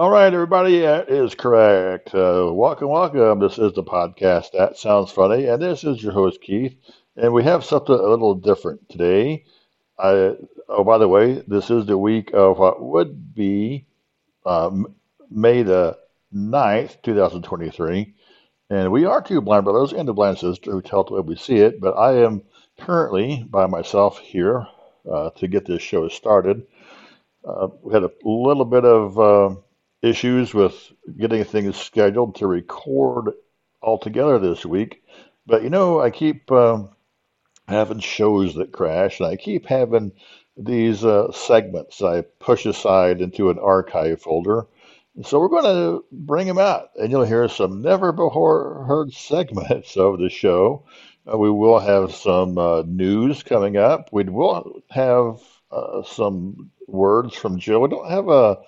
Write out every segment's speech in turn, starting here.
All right, everybody, that is correct. Uh, welcome, welcome. This is the podcast That Sounds Funny, and this is your host, Keith. And we have something a little different today. I, oh, by the way, this is the week of what would be um, May the 9th, 2023. And we are two blind brothers and a blind sister who tell the way we see it, but I am currently by myself here uh, to get this show started. Uh, we had a little bit of uh, issues with getting things scheduled to record all together this week, but you know, I keep um, having shows that crash, and I keep having these uh, segments I push aside into an archive folder. So we're going to bring them out, and you'll hear some never before heard segments of the show. Uh, we will have some uh, news coming up. We will have uh, some words from Jill. We don't have a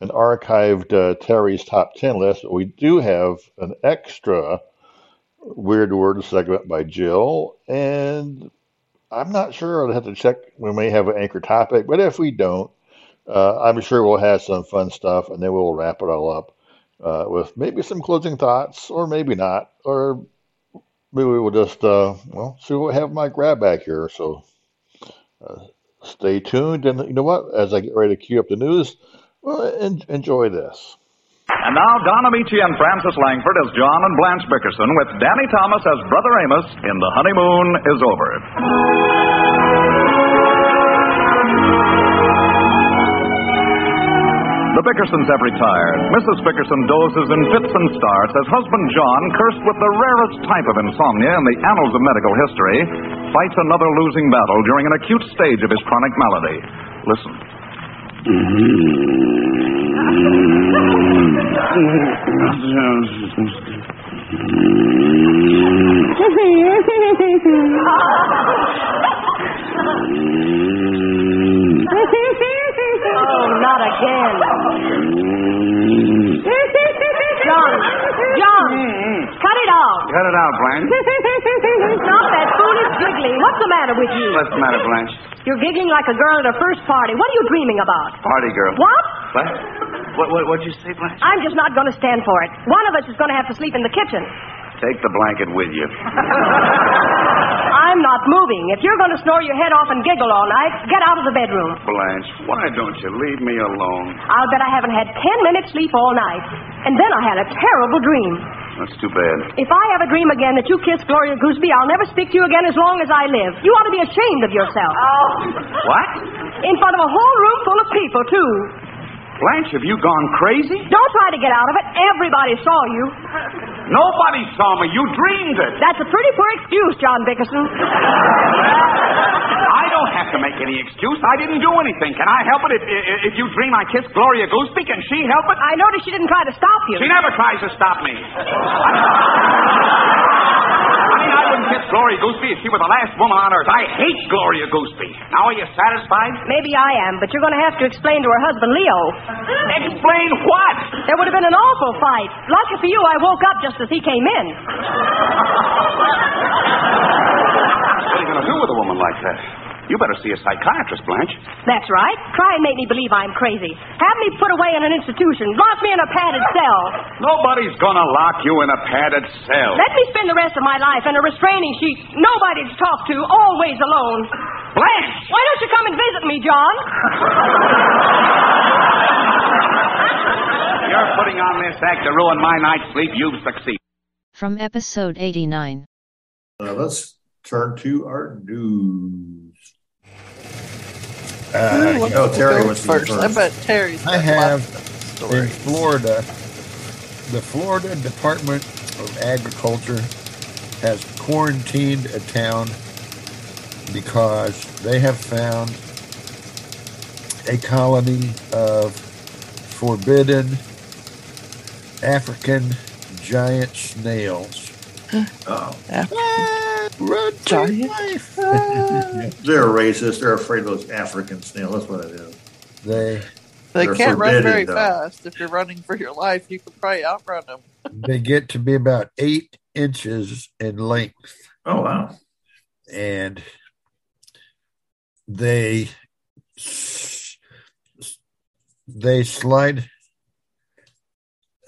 an archived uh, Terry's top ten list, but we do have an extra weird word segment by Jill, and I'm not sure. I'll have to check. We may have an anchor topic, but if we don't, uh, I'm sure we'll have some fun stuff, and then we'll wrap it all up uh, with maybe some closing thoughts, or maybe not, or maybe we'll just uh, well see what we have my grab back here. So uh, stay tuned, and you know what? As I get ready to cue up the news, well, en- enjoy this. And now Don Ameche and Frances Langford as John and Blanche Bickerson with Danny Thomas as Brother Amos in The Honeymoon is Over. The Bickersons have retired. Mrs. Bickerson dozes in fits and starts as husband John, cursed with the rarest type of insomnia in the annals of medical history, fights another losing battle during an acute stage of his chronic malady. Listen. Mm-hmm. oh, not again. John, John, hmm, hmm. cut it out. Cut it out, Blanche. Stop that foolish giggling. What's the matter with you? What's the matter, Blanche? You're giggling like a girl at a first party. What are you dreaming about? Party girl. What? What? What, what, what'd you say, Blanche? I'm just not going to stand for it. One of us is going to have to sleep in the kitchen. Take the blanket with you. I'm not moving. If you're going to snore your head off and giggle all night, get out of the bedroom. Blanche, why don't you leave me alone? I'll bet I haven't had ten minutes sleep all night. And then I had a terrible dream. That's too bad. If I have a dream again that you kissed Gloria Gooseby, I'll never speak to you again as long as I live. You ought to be ashamed of yourself. Oh. What? In front of a whole room full of people, too. Blanche, have you gone crazy? Don't try to get out of it. Everybody saw you. Nobody saw me. You dreamed it. That's a pretty poor excuse, John Bickerson. I don't have to make any excuse. I didn't do anything. Can I help it if, if, if you dream I kissed Gloria Gooseby? Can she help it? I noticed she didn't try to stop you. She never tries to stop me. I mean, I wouldn't kiss Gloria Gooseby if she were the last woman on earth. I hate Gloria Gooseby. Now, are you satisfied? Maybe I am, but you're going to have to explain to her husband, Leo. Explain what? There would have been an awful fight. Lucky for you, I woke up just as he came in. What are you going to do with a woman like that? You better see a psychiatrist, Blanche. That's right. Try and make me believe I'm crazy. Have me put away in an institution. Lock me in a padded cell. Nobody's going to lock you in a padded cell. Let me spend the rest of my life in a restraining sheet. Nobody to talk to, always alone. Blanche! Why don't you come and visit me, John? You're putting on this act to ruin my night's sleep. You've succeeded. From episode 89. Uh, let's turn to our news. Uh, you know, Terry to go first. I bet Terry's. I have lots of stories. in Florida, the Florida Department of Agriculture has quarantined a town because they have found a colony of forbidden African giant snails. Oh, Ah, run for your Giant? life. they're racist. They're afraid of those African snails. That's what it is. they They They're can't run very though. fast. If you're running for your life, you could probably outrun them. they get to be about eight inches in length. Oh wow. and they they slide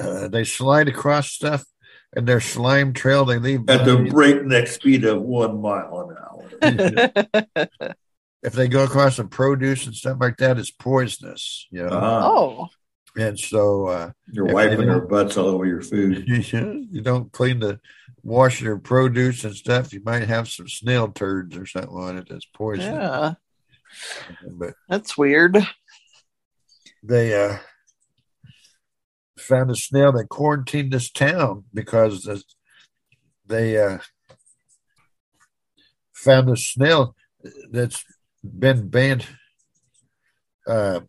uh, they slide across stuff, and their slime trail they leave. At the breakneck speed of one mile an hour. if they go across some produce and stuff like that, it's poisonous. You know, Ah, oh, and so uh, you're wiping they their butts all over your food. you don't clean the wash your produce and stuff, you might have some snail turds or something on it that's poison. yeah. But That's weird. they uh, found a snail that quarantined this town because they uh, found a snail that's been banned, uh,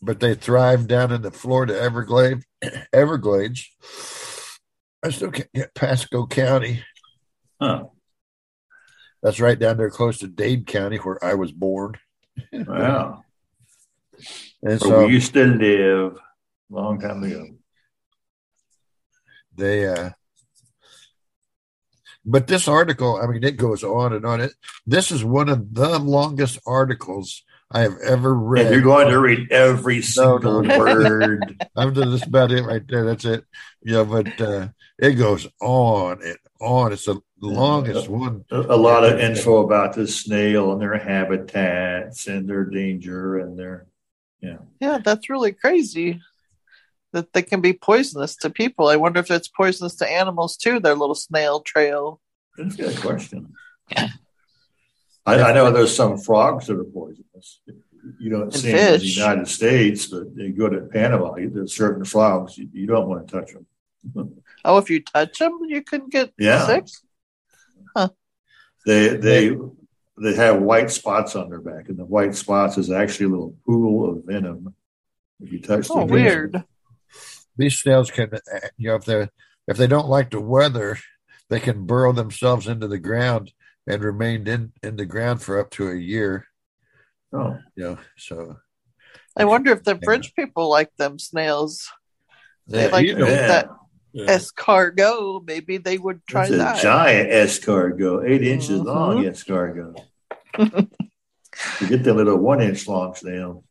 but they thrive down in the Florida Everglades. Everglades. I still can't get Pasco County. Huh. That's right down there close to Dade County, where I was born. Wow. And Where so we used to live long time ago. they uh but this article i mean it goes on and on it this is one of the longest articles i have ever read And you're going to read every single no. word. i'm just about it right there that's it yeah but uh it goes on and on it's the longest one A a lot of info about the snail and their habitats and their danger and their yeah. Yeah, that's really crazy that they can be poisonous to people. I wonder if it's poisonous to animals too, their little snail trail. That's a good question. I, I know there's some frogs that are poisonous. You don't And see them in the. United States, but you go to Panama, there's certain frogs you, you don't want to touch them. Oh, if you touch them, you can get Yeah. sick. They they they have white spots on their back, and the white spots is actually a little pool of venom. If you touch Oh, them, weird. These snails can uh, you know if they if they don't like the weather they can burrow themselves into the ground and remain in in the ground for up to a year Oh, you know so I wonder if the French people like them snails. They Yeah, like you know. eat that yeah. escargot. Maybe they would try it's a that. giant escargot, eight inches Mhm. long escargot. you get the little one inch long snail.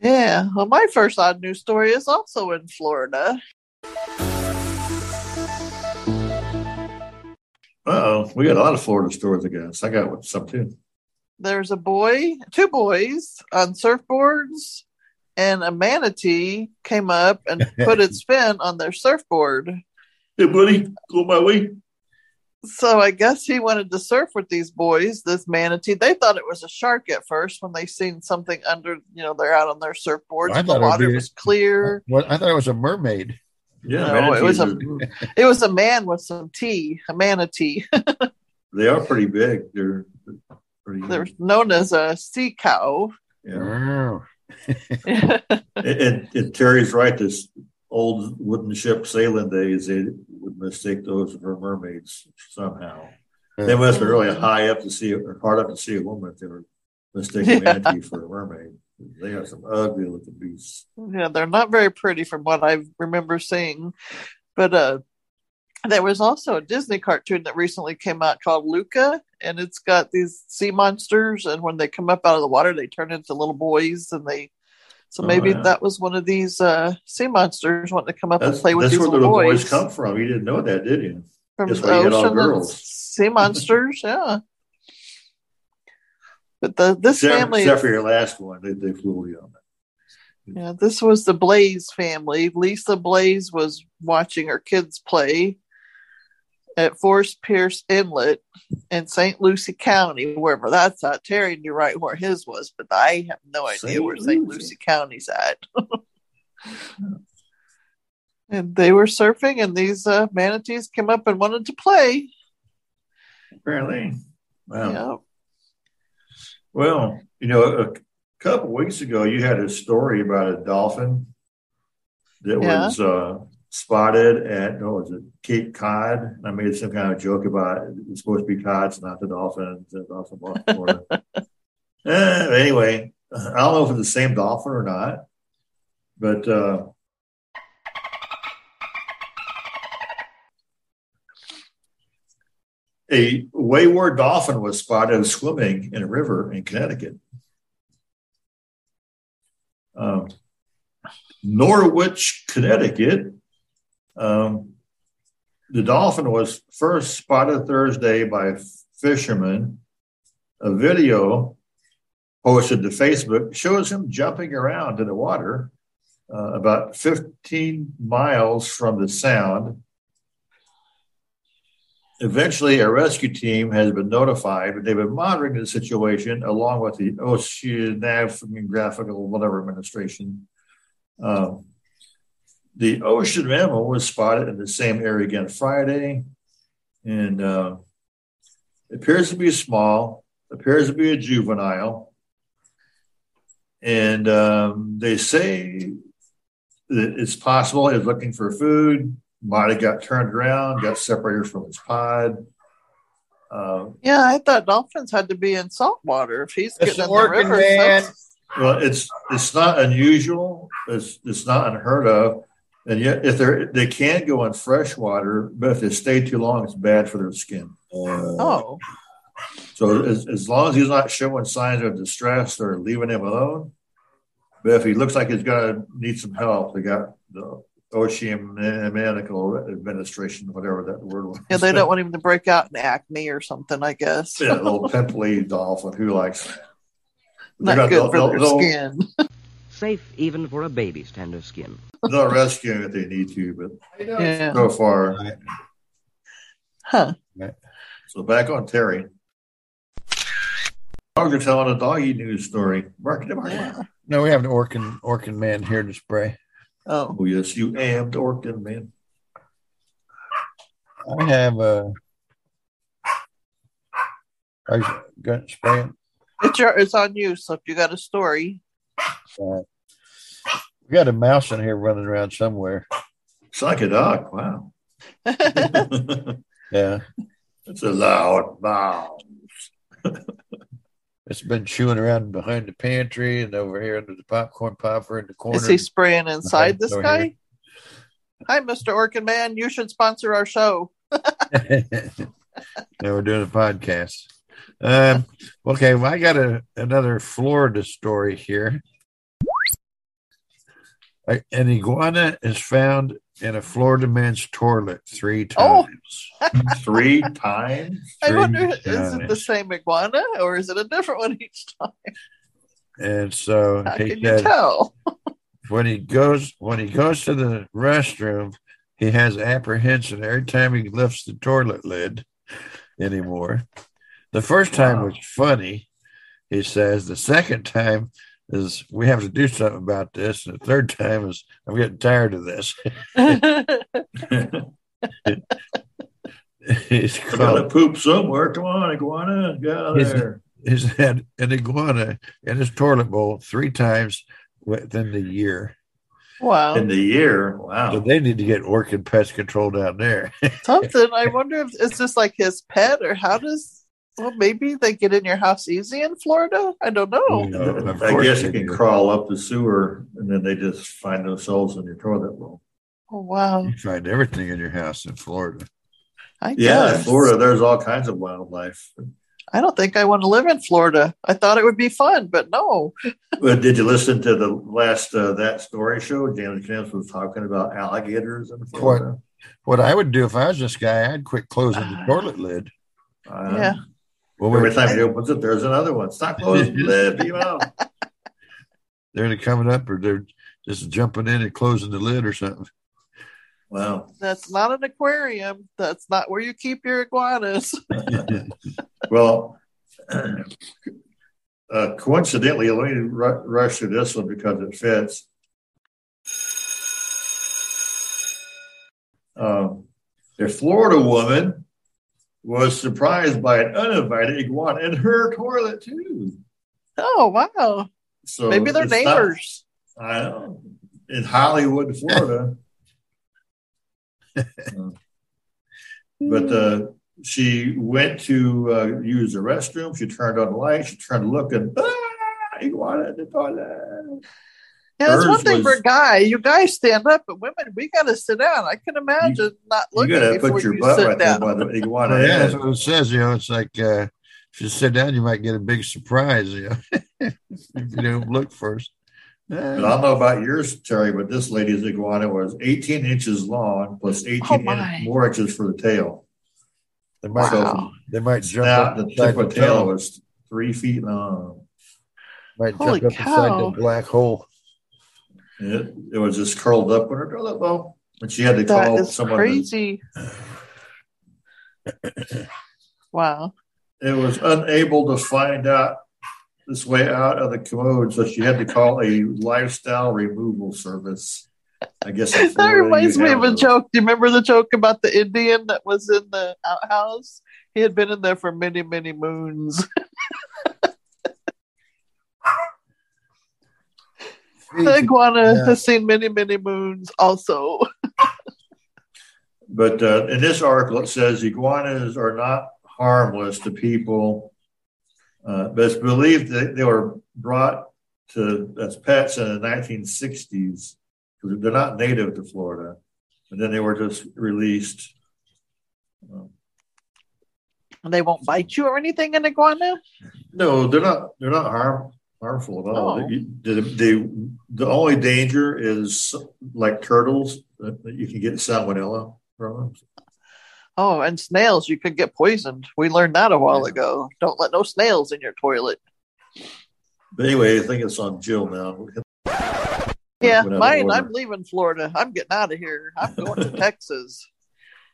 Yeah. Well, my first odd news story is also in Florida. Uh oh, we got a lot of Florida stories, I guess. I got some too. There's a boy, two boys on surfboards, and a manatee came up and put its fin on their surfboard. Hey, buddy, go my way. So I guess he wanted to surf with these boys, this manatee. They thought it was a shark at first when they seen something under, you know, they're out on their surfboards. I and the thought it would water be- was clear. Well, I thought it was a mermaid. Yeah, No, it was a- are- It was a man with some tea, a manatee. they are pretty big. They're pretty. They're known as a sea cow. yeah. And, and, and Terry's right. This old wooden ship sailing days, they would mistake those for mermaids somehow. They must have been really high up to see or hard up to see a woman if they were mistaking Yeah. manatee for a mermaid. They are some ugly looking beasts. Yeah, they're not very pretty from what I remember seeing. But uh there was also a Disney cartoon that recently came out called Luca, and it's got these sea monsters, and when they come up out of the water, they turn into little boys, and they. So Oh, maybe yeah. that was one of these uh, sea monsters wanting to come up That's, and play with that's these where little little boys, boys come from. You didn't know that, did you? from That's the why you get all ocean. and girls. sea monsters, yeah. But the this Except, family, except for your last one, they, they flew you on that. Yeah, this was the Blaze family. Lisa Blaze was watching her kids play at Fort Pierce Inlet in St. Lucie County, wherever that's at. Terry knew right where his was, but I have no idea St. where St. Lucie. County's at. and they were surfing, and these uh, manatees came up and wanted to play. Apparently. Wow. Yeah. Well, you know, a couple weeks ago, you had a story about a dolphin that Yeah. was uh, spotted at, what was it, Cape Cod. I made some kind of joke about it. It's supposed to be cods, not the dolphins. The dolphin Florida. Eh, anyway, I don't know if it's the same dolphin or not, but uh, a wayward dolphin was spotted swimming in a river in Connecticut. Um, Norwich, Connecticut Um, the dolphin was first spotted Thursday by fishermen. A video posted to Facebook shows him jumping around in the water uh, about 15 miles from the sound. Eventually, a rescue team has been notified, but they've been monitoring the situation along with the Oceanographical whatever administration. Um, the ocean mammal was spotted in the same area again Friday, and uh, appears to be small, appears to be a juvenile, and um, they say that it's possible it's looking for food, might have got turned around, got separated from its pod. Uh, Yeah, I thought dolphins had to be in salt water. If he's It's getting in the river, man. well, it's it's not unusual. It's it's not unheard of, and yet if they're they can go in fresh water, but if they stay too long, it's bad for their skin. oh, oh. So as, as long as he's not showing signs of distress, they're leaving him alone. But if he looks like he's gonna need some help, they got the Oceanical Administration, whatever that word was. yeah, they don't want him to break out in acne or something. I guess yeah, little pimply dolphin. Who likes? They not got- good for they'll- their they'll- skin. Safe even for a baby's tender skin. They'll rescue him if they need to, but Yeah, so far. huh? So back on Terry. Dogs are telling a doggy news story. Bark it, bark it. Yeah. No, we have an Orkin Orkin man here to spray. Oh, Oh yes, you am the Orkin man. I have a. Are you going to spray it? it's your, it's on you. So if you got a story, Uh, we got a mouse in here running around somewhere. It's like a dog. Wow. Yeah, It's a loud mouse. it's been chewing around behind the pantry and over here under the popcorn popper in the corner. is he spraying inside this over guy? here. Hi, Mr. Orkin Man. You should sponsor our show. yeah, we're doing a podcast. Um, okay, well, I got a, another Florida story here. A- An iguana is found in a Florida man's toilet three times. Three times. I Three wonder, is it the same iguana or is it a different one each time? And so How he can you said tell? when he goes when he goes to the restroom, he has apprehension every time he lifts the toilet lid anymore. The first time Wow. was funny, he says. The second time is we have to do something about this. And the third time is I'm getting tired of this. he's I gotta poop somewhere. Come on, iguana. Get out of He's- there. he's had an iguana in his toilet bowl three times within the year. wow. In the year. Wow. So Wow. they need to get working pest control down there. Something. I wonder if it's just like his pet or how does, well, maybe they get in your house easy in Florida. I don't know. No, of I guess you can do. crawl up the sewer and then they just find themselves in your toilet bowl. Oh, wow. You find everything in your house in Florida. I Yeah, in. Florida, there's all kinds of wildlife. I don't think I want to live in Florida. I thought it would be fun, but no. But did you listen to the last uh, that story show? Janet James was talking about alligators in Florida. What I would do if I was this guy, I'd quit closing the toilet lid. Uh, Yeah. Well, Every time he opens it, there's another one. Stop closing the lid, leave it out. they're coming up or they're just jumping in and closing the lid or something. Wow. That's not an aquarium. That's not where you keep your iguanas. Well, uh, coincidentally, let me ru- rush through this one because it fits. Um, a Florida woman was surprised by an uninvited iguana in her toilet too. Oh, wow. So Maybe they're it's not- neighbors. I know in Hollywood, Florida. But uh, she went to uh, use the restroom. She turned on the light. She turned to look and ah, iguana in the toilet. Yeah, it's one Hers thing for a guy. You guys stand up, but women, we got to sit down. I can imagine not You looking got to before put your you butt sit right there down. by the iguana Well, yeah, head. that's what it says. You know, it's like uh, if you sit down, you might get a big surprise. You know, if you don't look first. But I don't know about yours, Terry, but this lady's iguana was 18 inches long plus 18 Oh, in- my. more inches for the tail. They might Wow. they might jump Snout, up the inside tip the of tail tunnel. was three feet long. Might Holy jump up inside cow. the black hole. It, it was just curled up in her toilet bowl. And she had to That call is someone. to- crazy. wow. it was unable to find out this way out of the commode, so she had to call a lifestyle removal service. I guess That reminds me of a those. joke. Do you remember the joke about the Indian that was in the outhouse? He had been in there for many, many moons. the iguana Yeah. has seen many, many moons also. But uh, in this article, it says iguanas are not harmless to people, uh, but it's believed that they were brought to as pets in the 1960s. because They're not native to Florida, and then they were just released. Um, And they won't bite you or anything, an iguana? No, they're not. They're not harm harmful at all. Oh. The, the, the, only danger is like turtles that you can get salmonella from. Oh, and snails, you could get poisoned. We learned that a while Yeah. ago. Don't let no snails in your toilet. But anyway, I think it's on Jill now. Yeah, mine. I'm leaving Florida. I'm getting out of here. I'm going to Texas.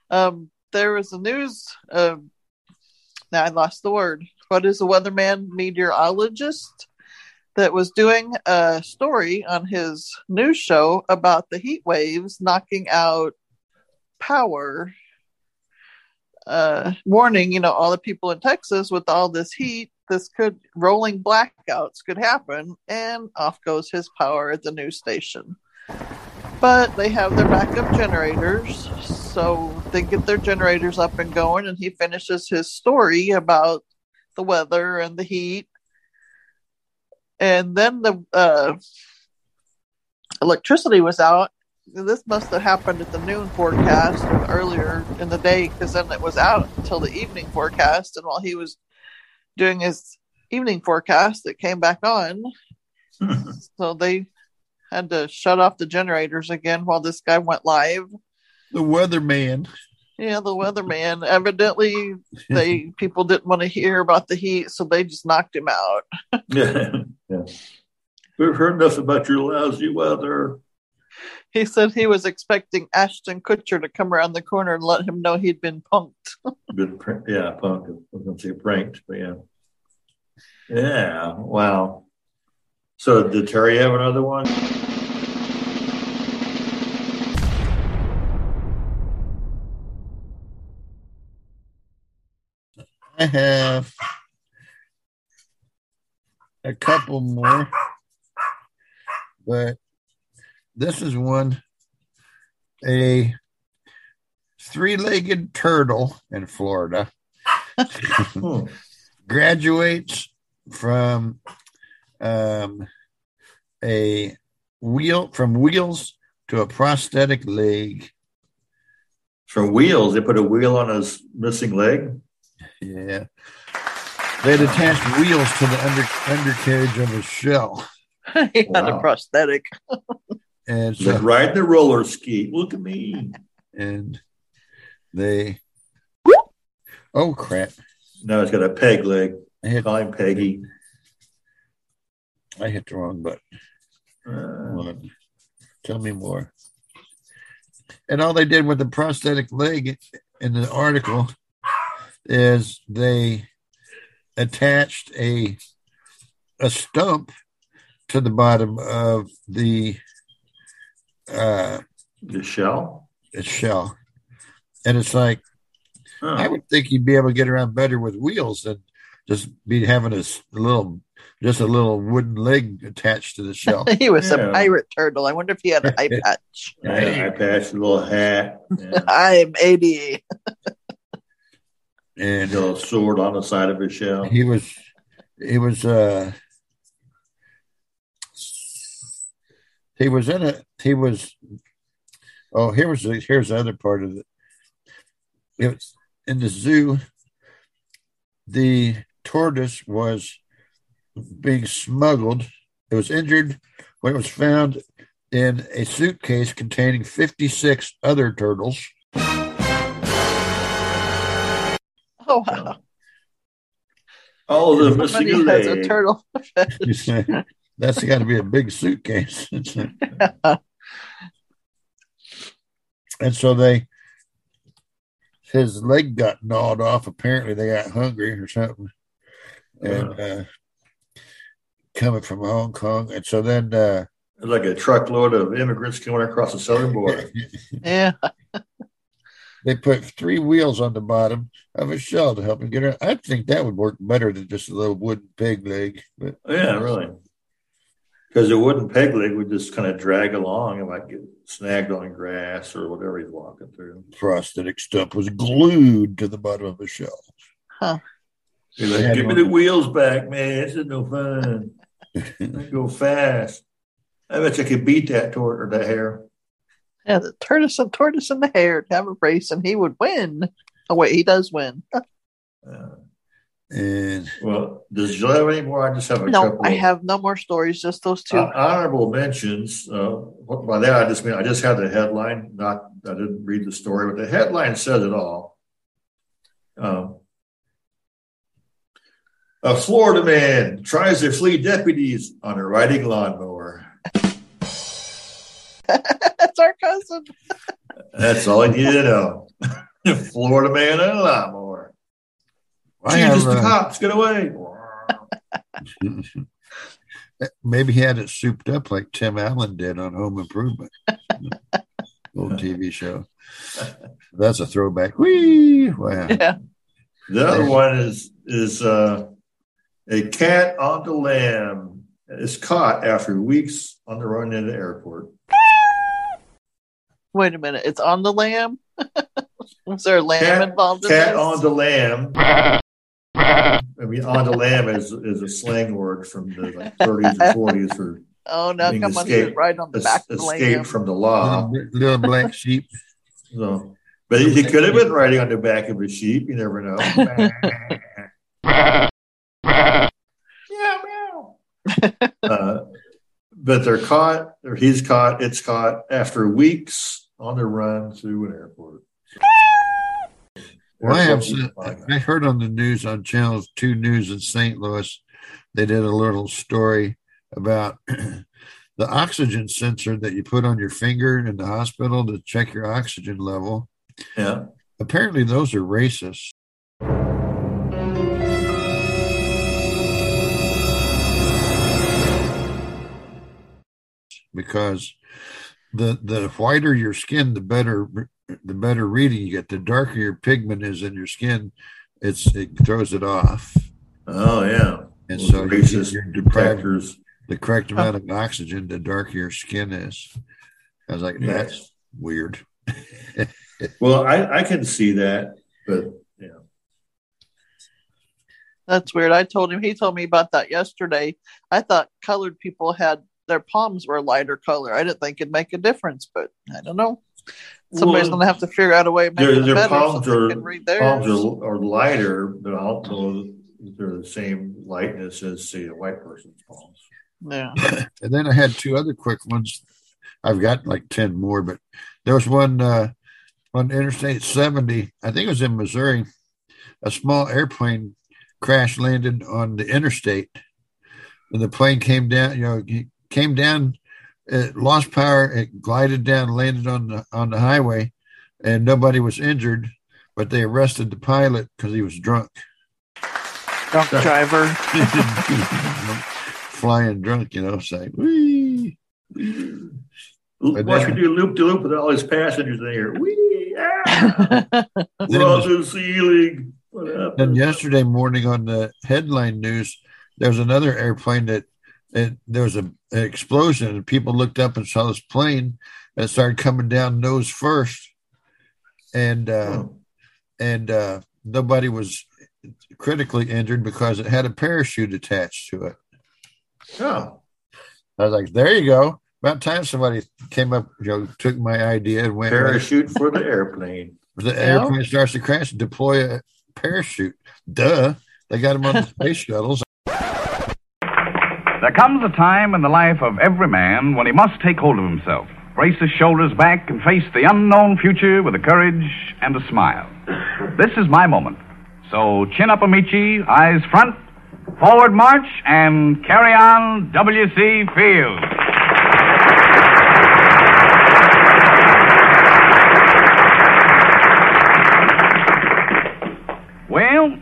Um, there was a news. Um, now I lost the word. What is a weatherman meteorologist that was doing a story on his news show about the heat waves knocking out power? Uh, warning, you know, all the people in Texas with all this heat, this could rolling blackouts could happen, and off goes his power at the news station. But they have their backup generators, so they get their generators up and going, and he finishes his story about the weather and the heat. And then the uh, electricity was out. This must have happened at the noon forecast or earlier in the day, because then it was out until the evening forecast. And while he was doing his evening forecast, it came back on. So they had to shut off the generators again while this guy went live. The weatherman. Yeah, the weatherman. Evidently, they people didn't want to hear about the heat, so they just knocked him out. yeah. yeah. We've heard enough about your lousy weather. He said he was expecting Ashton Kutcher to come around the corner and let him know he'd been punked. Been pr- yeah, punk. I was going to say pranked, but yeah. Yeah. Wow. So did Terry have another one? I have a couple more, but this is one a three legged turtle in Florida Hmm. graduates from um, a wheel from wheels to a prosthetic leg. From wheels, they put a wheel on his missing leg. Yeah. They had attached wheels to the under, undercarriage of his shell. he had a prosthetic. And It's like so, riding the roller ski. Look at me. and they oh crap. Now he's got a peg leg. I hit Call him Peggy. I hit the wrong button. Uh, Tell me more. And all they did with the prosthetic leg in the article is they attached a a stump to the bottom of the uh the shell. the shell. And it's like Huh. I would think you'd be able to get around better with wheels than just be having a little just a little wooden leg attached to the shell. he was Yeah. a pirate turtle. I wonder if he had an eye patch. I, I passed a little hat. Yeah. I'm 80. And a sword on the side of his shell. he was he was uh he was in a he was oh here was the, here's the other part of it it was in the zoo the tortoise was being smuggled it was injured when it was found in a suitcase containing 56 other turtles. Oh wow! All of them missing Somebody a has a turtle. That's got to be a big suitcase. and so they, his leg got gnawed off. Apparently, they got hungry or something, and uh, coming from Hong Kong. And so then, uh, like a truckload of immigrants coming across the southern border. yeah. They put three wheels on the bottom of a shell to help him get around. I think that would work better than just a little wooden peg leg. But oh, Yeah, really. Because a wooden peg leg would just kind of drag along and might get snagged on grass or whatever he's walking through. prosthetic stump was glued to the bottom of a shell. He's like, give me the wheels back, man. This is no fun. I go fast. I bet you could beat that tort or that hair. Yeah, the tortoise and tortoise and the hare to have a race, and he would win. Oh wait, he does win. Uh, And well, does you have any more? I just have a no, couple. I of- have no more stories, just those two. Uh, honorable mentions. Uh, by that, I just mean I just had the headline. Not I didn't read the story, but the headline says it all. Um, a Florida man tries to flee deputies on a riding lawnmower. That's. That's all I need to know. Florida man and a lawnmower. I have, Jesus, the uh, cops, get away! maybe he had it souped up like Tim Allen did on Home Improvement, old TV show. That's a throwback. Whee! Wow. Yeah. The other one is is uh, a cat on the lam is caught after weeks on the run in the airport. Wait a minute, it's on the lamb. Was there a lamb Cat, involved in cat this? on the lamb. I mean, on the lamb is is a slang word from the like, 30s or 40s for oh no, being come on, escape- sit right on the back of the escape lamb. from the law. Little, little black sheep. So, but he, he could have been riding on the back of a sheep. You never know. yeah, meow. uh, but they're caught, or he's caught, it's caught after weeks on the run through an airport. Well, I have I heard on the news on Channel 2 News in St. Louis, they did a little story about the oxygen sensor that you put on your finger in the hospital to check your oxygen level. Yeah. Apparently, those are racist. Because the the whiter your skin, the better the better reading you get. The darker your pigment is in your skin, it's it throws it off, Oh, yeah. and Those so you- racist you're deprived detectors. the correct amount of oxygen, the darker your skin is. I was like, Yeah. that's weird. Well, I, I can see that, but yeah. That's weird. I told him. He told me about that yesterday. I thought colored people had their palms were a lighter color. I didn't think it'd make a difference, but I don't know. Somebody's Well, gonna have to figure out a way of making Their, it their better palms so are read palms are, are lighter, but I don't know if they're the same lightness as say a white person's palms. Yeah. And then I had two other quick ones. I've got like 10 more, but there was one uh, on Interstate 70, I think it was in Missouri. A small airplane crash landed on the interstate. And the plane came down, you know, it came down, it lost power, it glided down, landed on the on the highway, and nobody was injured, but they arrested the pilot because he was drunk. Drunk driver. Flying drunk, you know, saying, Wee. But Watch then- me do loop to loop with all his passengers in here. Wee, ah, Then we're it on the ceiling. What Then yesterday morning on the headline news, there was another airplane that it, there was a, an explosion, and people looked up and saw this plane that started coming down nose first, and uh, Oh, and uh, nobody was critically injured because it had a parachute attached to it. oh. I was like, "There you go." About time somebody came up, you know, took my idea and went. parachute for the airplane. The airplane starts to crash, deploy a parachute. Duh. They got them on the space shuttles. The There comes a time in the life of every man when he must take hold of himself, brace his shoulders back, and face the unknown future with a courage and a smile. This is my moment. So chin up, Ameche, eyes front, forward march, and carry on, W.C. Field. Well,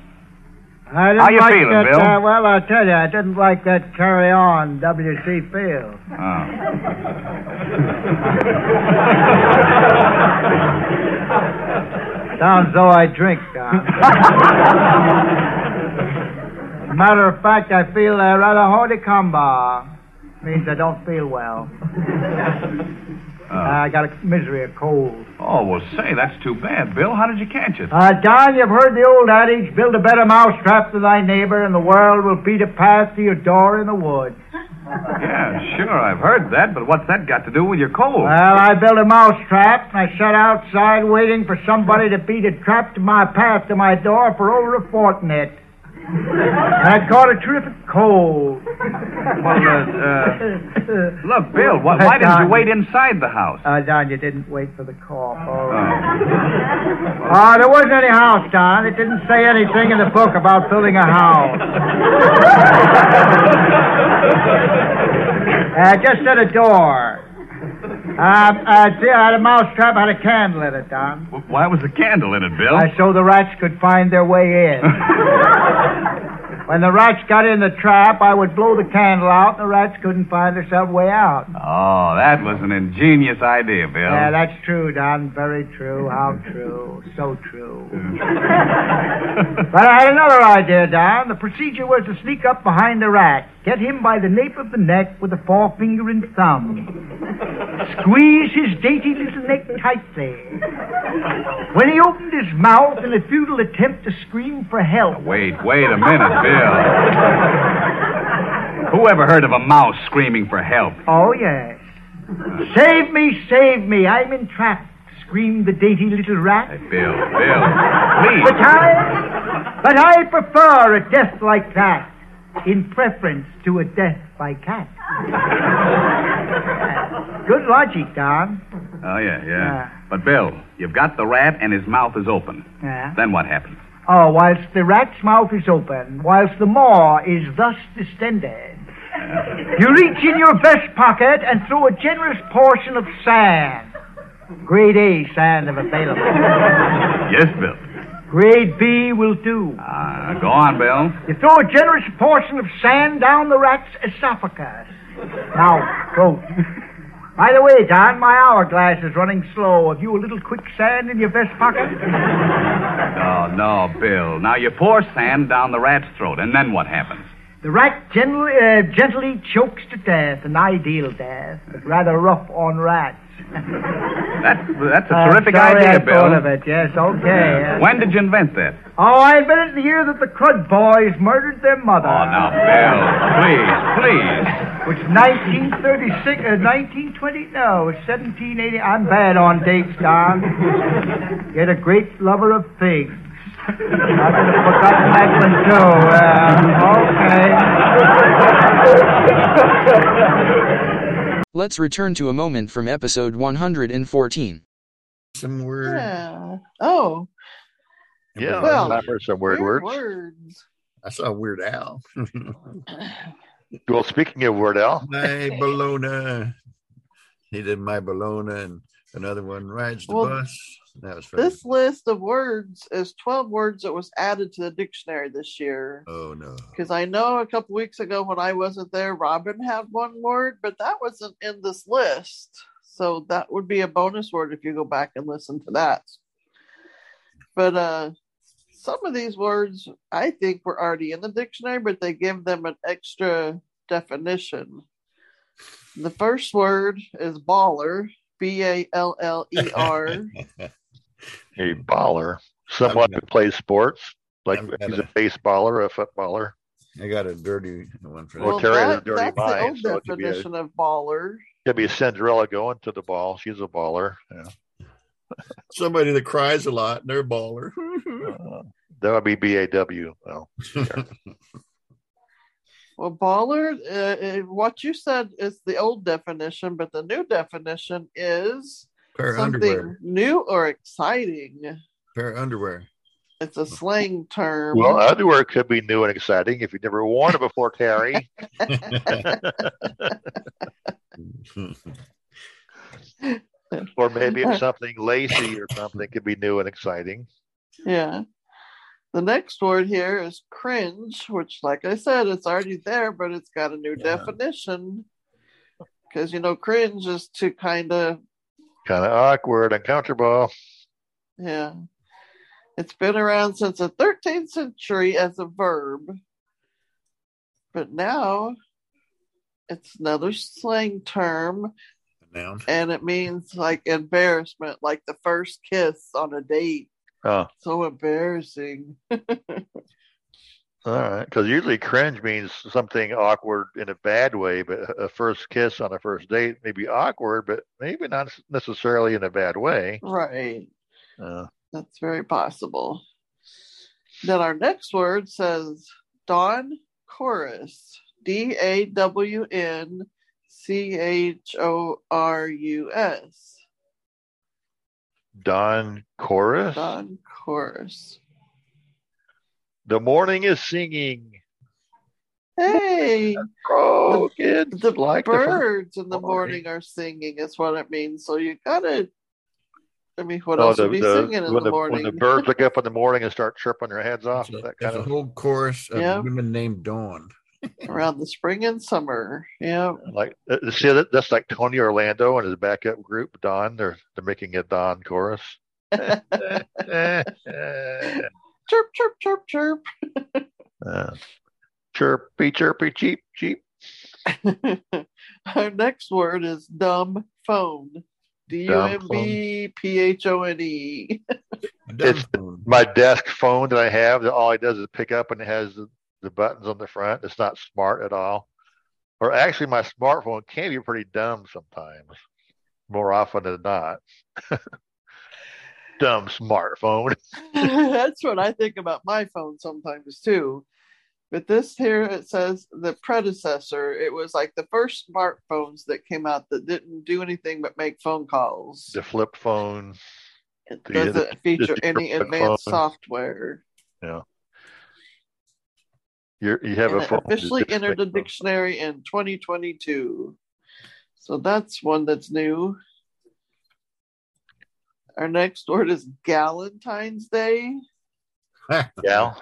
I didn't How you like feeling, that, Bill? Uh, well, I'll tell you, I didn't like that carry on, W.C. Field. Sounds though I drink, Don. Matter of fact, I feel uh, rather hors de combat. Means I don't feel well. I got a misery of cold. Oh, well, say, that's too bad. Bill, how did you catch it? Uh, Don, you've heard the old adage, build a better mousetrap than thy neighbor, and the world will beat a path to your door in the woods. Yeah, sure, I've heard that, but what's that got to do with your cold? Well, I built a mousetrap, and I sat outside waiting for somebody to beat a trap to my path to my door for over a fortnight. I'd caught a terrific cold. Well, uh, uh, look, Bill, why, why didn't you wait inside the house? Uh, Don, you didn't wait for the cough. All right. Oh, there wasn't any house, Don. It didn't say anything in the book about building a house. uh, just at a door. Uh, uh, see, I had a mousetrap, I had a candle in it, Don. Why was the candle in it, Bill? Uh, so the rats could find their way in. when the rats got in the trap, I would blow the candle out, and the rats couldn't find themselves way out. Oh, that was an ingenious idea, Bill. Yeah, that's true, Don. Very true. How true. So true. but I had another idea, Don. The procedure was to sneak up behind the rat, get him by the nape of the neck with a forefinger and thumb, squeeze his dainty little neck tightly. When he opened his mouth in a futile attempt to scream for help, Wait, wait a minute, Bill. Who ever heard of a mouse screaming for help? Oh, yes. Save me, save me, I'm entrapped, screamed the dainty little rat. Bill, Bill, please. But I, but I prefer a death like that in preference to a death by cat. Good logic, Don. Oh, yeah, yeah. But, Bill, you've got the rat and his mouth is open. Yeah. Then what happens? Oh, whilst the rat's mouth is open, whilst the maw is thus distended, you reach in your vest pocket and throw a generous portion of sand. Grade A sand if available. Yes, Bill. Grade B will do. Uh, go on, Bill. You throw a generous portion of sand down the rat's esophagus. Now, throat. By the way, Don, my hourglass is running slow. Have you a little quicksand in your vest pocket? Oh, no, Bill. Now you pour sand down the rat's throat, and then what happens? The rat gentle, uh, gently chokes to death, an ideal death, but rather rough on rats. That, that's a Uh, terrific sorry idea, I Bill. thought of it. Yes, okay. When did you invent that? Oh, I invented the year that the Crud boys murdered their mother. Oh, now, Bill, please, please. Which 1936, uh, 1920, no, 1780. I'm bad on dates, Don. You're a great lover of figs. I could have forgotten that one too. Uh, okay. Let's return to a moment from episode 114. Some word. Yeah. Oh, Yeah, Well, I've heard some weird weird words. words. I saw Weird Al. Well, speaking of Weird Al, my Bologna. He did my Bologna and another one rides the Well, bus. That was funny. This list of words is 12 words that was added to the dictionary this year. Oh no. Because I know a couple weeks ago when I wasn't there, Robin had one word, but that wasn't in this list. So that would be a bonus word if you go back and listen to that. But uh some of these words I think were already in the dictionary, but they give them an extra definition. The first word is baller, B A L L E R. a baller, someone who plays sports, like he's a- a baseballer, a footballer. I got a dirty one for Well, that. Terry has a that- dirty that's the old so it could be a- definition of baller. Could be Cinderella going to the ball. She's a baller. Yeah. Somebody that cries a lot, and they're a baller. Uh, that would be B A W. Well, Well, baller, uh, uh, what you said is the old definition, but the new definition is Pair of something underwear. new or exciting. Pair of underwear. It's a slang term. Well, underwear could be new and exciting if you've never worn it before, Terry. or maybe it's something lacy or something could be new and exciting. Yeah. The next word here is cringe, which, like I said, it's already there, but it's got a new definition. Because, you know, cringe is to kind of, Kind of awkward, uncomfortable. yeah. It's been around since the 13th century as a verb. But now it's another slang term, Noun. and it means like embarrassment, like the first kiss on a date. Oh, So embarrassing. all right. Because usually cringe means something awkward in a bad way, but a first kiss on a first date may be awkward, but maybe not necessarily in a bad way. Right. Uh, That's very possible. Then our next word says Dawn Chorus. D A W N C H O R U S. Don Chorus. Dawn Chorus. The morning is singing. Hey, Oh, kids the like the fir- birds in the morning. morning are singing, is what it means. So you gotta, I mean, what Oh, else the, would be the- singing in when the morning? when the birds wake up in the morning and start chirping their heads off. There's a, that there's kind a of whole chorus of Yeah. women named Dawn. Around the spring and summer. Yeah. like uh, see that that's like Tony Orlando and his backup group Dawn. They're they're making a Dawn chorus. Chirp, chirp, chirp, chirp. Uh, chirpy, chirpy, cheep, cheep. Our next word is dumb phone. D U M B P H O N E. It's my desk phone that I have that all it does is pick up and it has the, the buttons on the front. It's not smart at all. Or actually, my smartphone can be pretty dumb sometimes, more often than not. dumb smartphone. That's what I think about my phone sometimes too. But this here it says the predecessor. It was like the first smartphones that came out that didn't do anything but make phone calls. The flip phone. It doesn't feature any advanced phone. software. Yeah. You're, you have and a phone. officially entered the dictionary in 2022. So that's one that's new. Our next word is Galentine's Day. Yeah.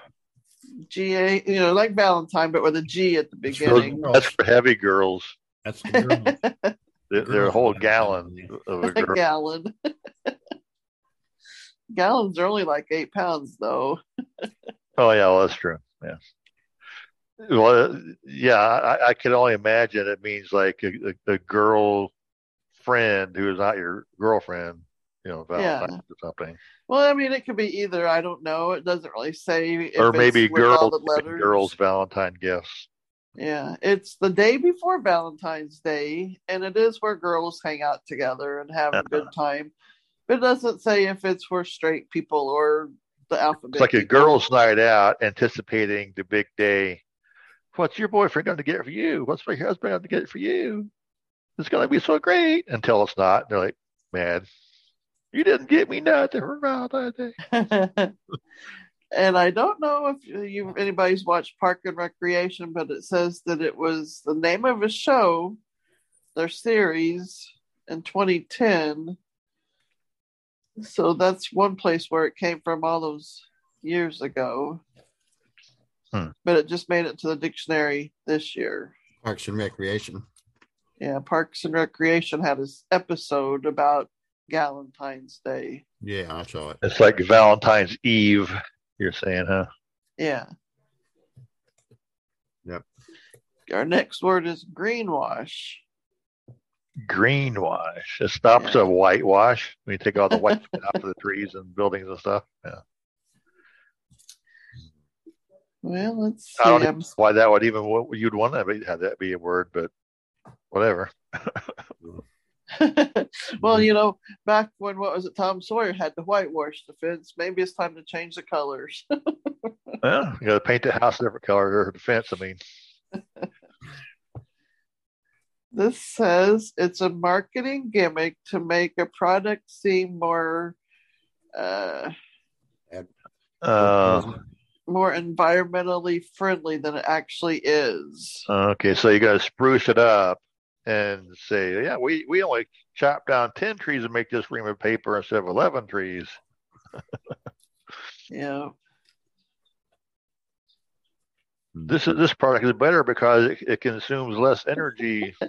G A, you know, like Valentine, but with a G at the beginning. That's for heavy girls. That's the girl. They're, they're a whole gallon of a a girl. gallon. Gallons are only like eight pounds, though. Oh yeah, well, that's true. Yeah. Well, uh, yeah, I, I can only imagine it means like a, a, a girl friend who is not your girlfriend, you know, Yeah. Valentine's or something, Well, I mean, it could be either. I don't know. It doesn't really say. Or it's maybe girls the girls Valentine gifts. Yeah, it's the day before Valentine's Day, and it is where girls hang out together and have a good uh-huh. time. But it doesn't say if it's for straight people or the alphabet. It's like a girls' night out, anticipating the big day. What's your boyfriend going to get for you? What's my husband going to get for you? It's going to be so great until it's not. They're like, man, you didn't get me nothing for Valentine's Day. and I don't know if you anybody's watched Park and Recreation, but it says that it was the name of a show, their series in 2010. So that's one place where it came from all those years ago. Hmm. But it just made it to the dictionary this year. Parks and Recreation. Yeah, Parks and Recreation had this episode about Valentine's Day. Yeah, I saw it. It's like Valentine's Eve, you're saying, huh? Yeah. Yep. Our next word is greenwash. Greenwash. It stops a whitewash. When you take all the white off of the trees and buildings and stuff. Yeah. Well, let's see. I don't I'm know why that would even what you'd want to have that be a word, but whatever. Mm. well, you know, back when what was it, Tom Sawyer had to whitewash the fence. Maybe it's time to change the colors. Well, you got to paint the house a different color or the fence. I mean, This says it's a marketing gimmick to make a product seem more uh, Uh, more environmentally friendly than it actually is. okay, so you got to spruce it up and say, yeah, we, we only chop down 10 trees and make this ream of paper instead of 11 trees. Yeah. This is this product is better because it, it consumes less energy.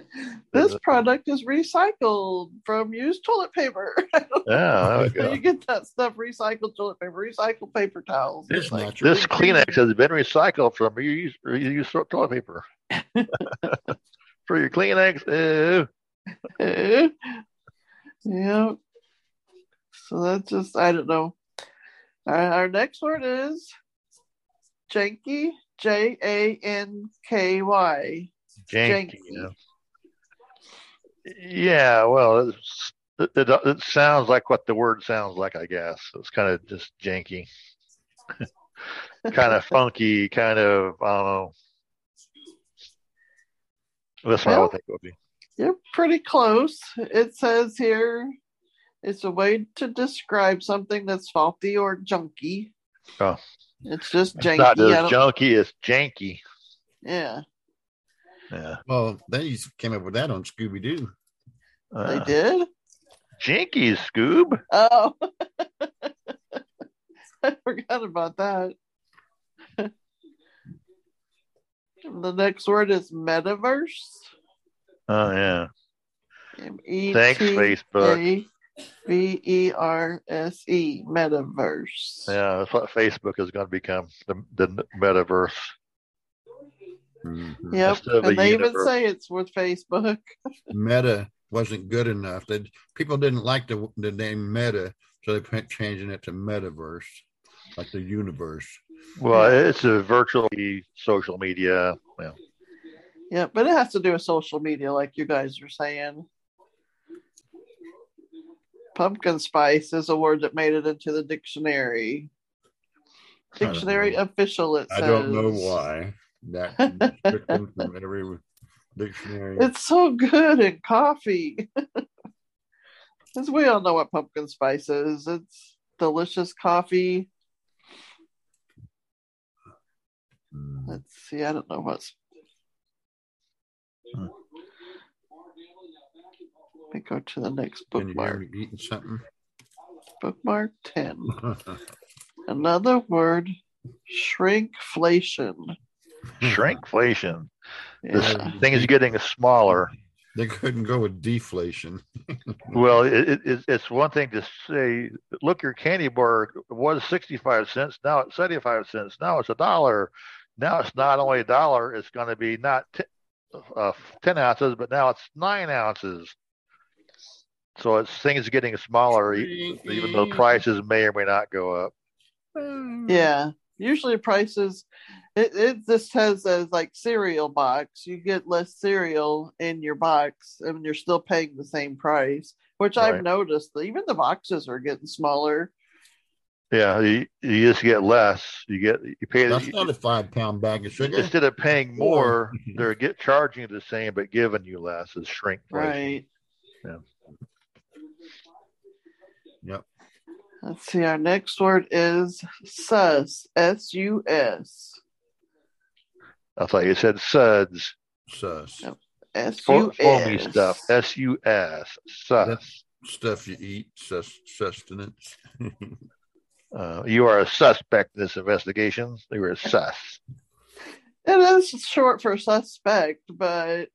This product is recycled from used toilet paper. Yeah, there you get that stuff recycled toilet paper, recycled paper towels. This, It's like, this Kleenex has been recycled from reused, reused toilet paper. For your Kleenex, ew. Yeah. So that's just I don't know. Our, our next word is janky. J A N K Y. janky. Yeah. yeah, well, it, it, it sounds like what the word sounds like, I guess. It's kind of just janky, kind of funky, kind of, I don't know. That's what I Well, would think it would be. You're pretty close. It says here it's a way to describe something that's faulty or junky. Oh. It's just It's janky. not just junky, it's janky. yeah, Yeah. Well, they came up with that on Scooby Doo. they Uh, did. Jinky, Scoob. Oh, I forgot about that. The next word is metaverse. Oh, yeah. E Thanks, Facebook. V E R S E. Metaverse. Yeah, that's what Facebook is going to become the, the metaverse. Mhm. Yep, Instead of a and they even say it's with Facebook. Meta wasn't good enough. They people didn't like the the name Meta, so they kept changing it to Metaverse, like the universe. Well, it's a virtual social media. Well, Yeah, but it has to do with social media, like you guys are saying. Pumpkin spice is a word that made it into the dictionary. Dictionary official, it says. I don't know why that from every dictionary. It's so good in coffee. Because we all know what pumpkin spice is. It's delicious coffee. Let's see. I don't know what's. Hmm. Let me go to the next Can you bookmark. me eating something? Bookmark 10. Another word shrinkflation. shrinkflation. This thing is getting smaller. They couldn't go with deflation. Well, it, it, it's- it's one thing to say, look, your candy bar was 65 cents. Now it's 75 cents. Now it's a dollar. Now it's not only a dollar, it's going to be not t- uh, 10 ounces, but now it's nine ounces. So it's things getting smaller, even though prices may or may not go up. Yeah. Usually prices, it, it just says as like cereal box. You get less cereal in your box and you're still paying the same price, which I've noticed. that Even the boxes are getting smaller. Yeah, you, you just get less. You get you pay That's not a five pound bag of sugar. instead of paying more, they're get charging you the same but giving you less is shrinkflation. Right. Yeah. Yep. Let's see. Our next word is sus. S U S. I thought you said suds. Sus. S Fo- U foamy S. stuff. S U S. Sus. That's stuff you eat, sus, sustenance. Uh, you are a suspect in this investigation. You were a sus. It is short for suspect, but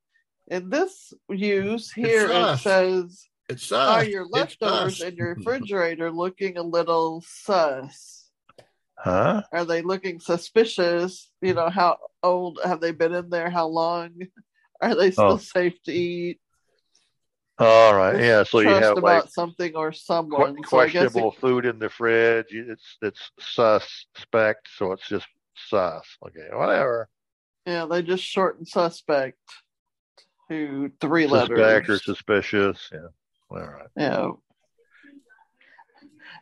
in this use here it says it's sus. are your leftovers sus. in your refrigerator looking a little sus? Huh? Are they looking suspicious? You know, how old have they been in there? How long? Are they still Oh. safe to eat? All right. Yeah. So you have about like something or someone. so I guess it, questionable food in the fridge. It's it's suspect, so it's just sus. Okay. Whatever. yeah, they just shorten suspect to three Suspect or letters. suspicious. Yeah. All right. Yeah.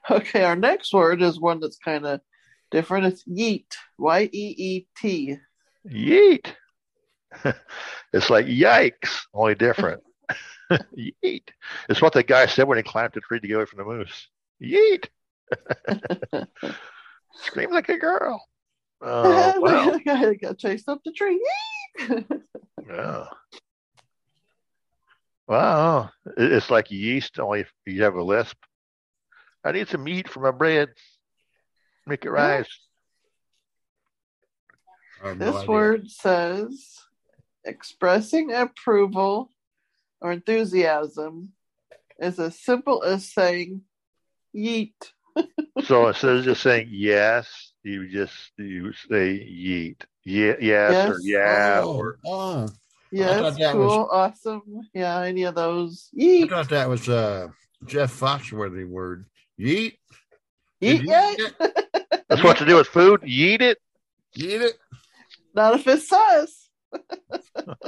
Okay, our next word is one that's kind of different. It's yeet. Y E E T. Yeet. it's like yikes, only different. Yeet. It's what the guy said when he climbed the tree to get away from the moose. Yeet. Scream like a girl. Oh, wow. I got chased up the tree. Yeah. Wow. It's like yeast, only if you have a lisp. I need some meat for my bread. Make it rise. No This idea. word says expressing approval or enthusiasm is as simple as saying yeet. So instead of just saying yes, you just you say yeet. Yeah, yes, or yeah, Oh, or oh. Yes, cool, was- awesome. Yeah, any of those. I thought that was uh, Jeff Foxworthy word. Yeet. Yeet Did you that's what to do with food. Yeet it. Yeet it. Not if it's us.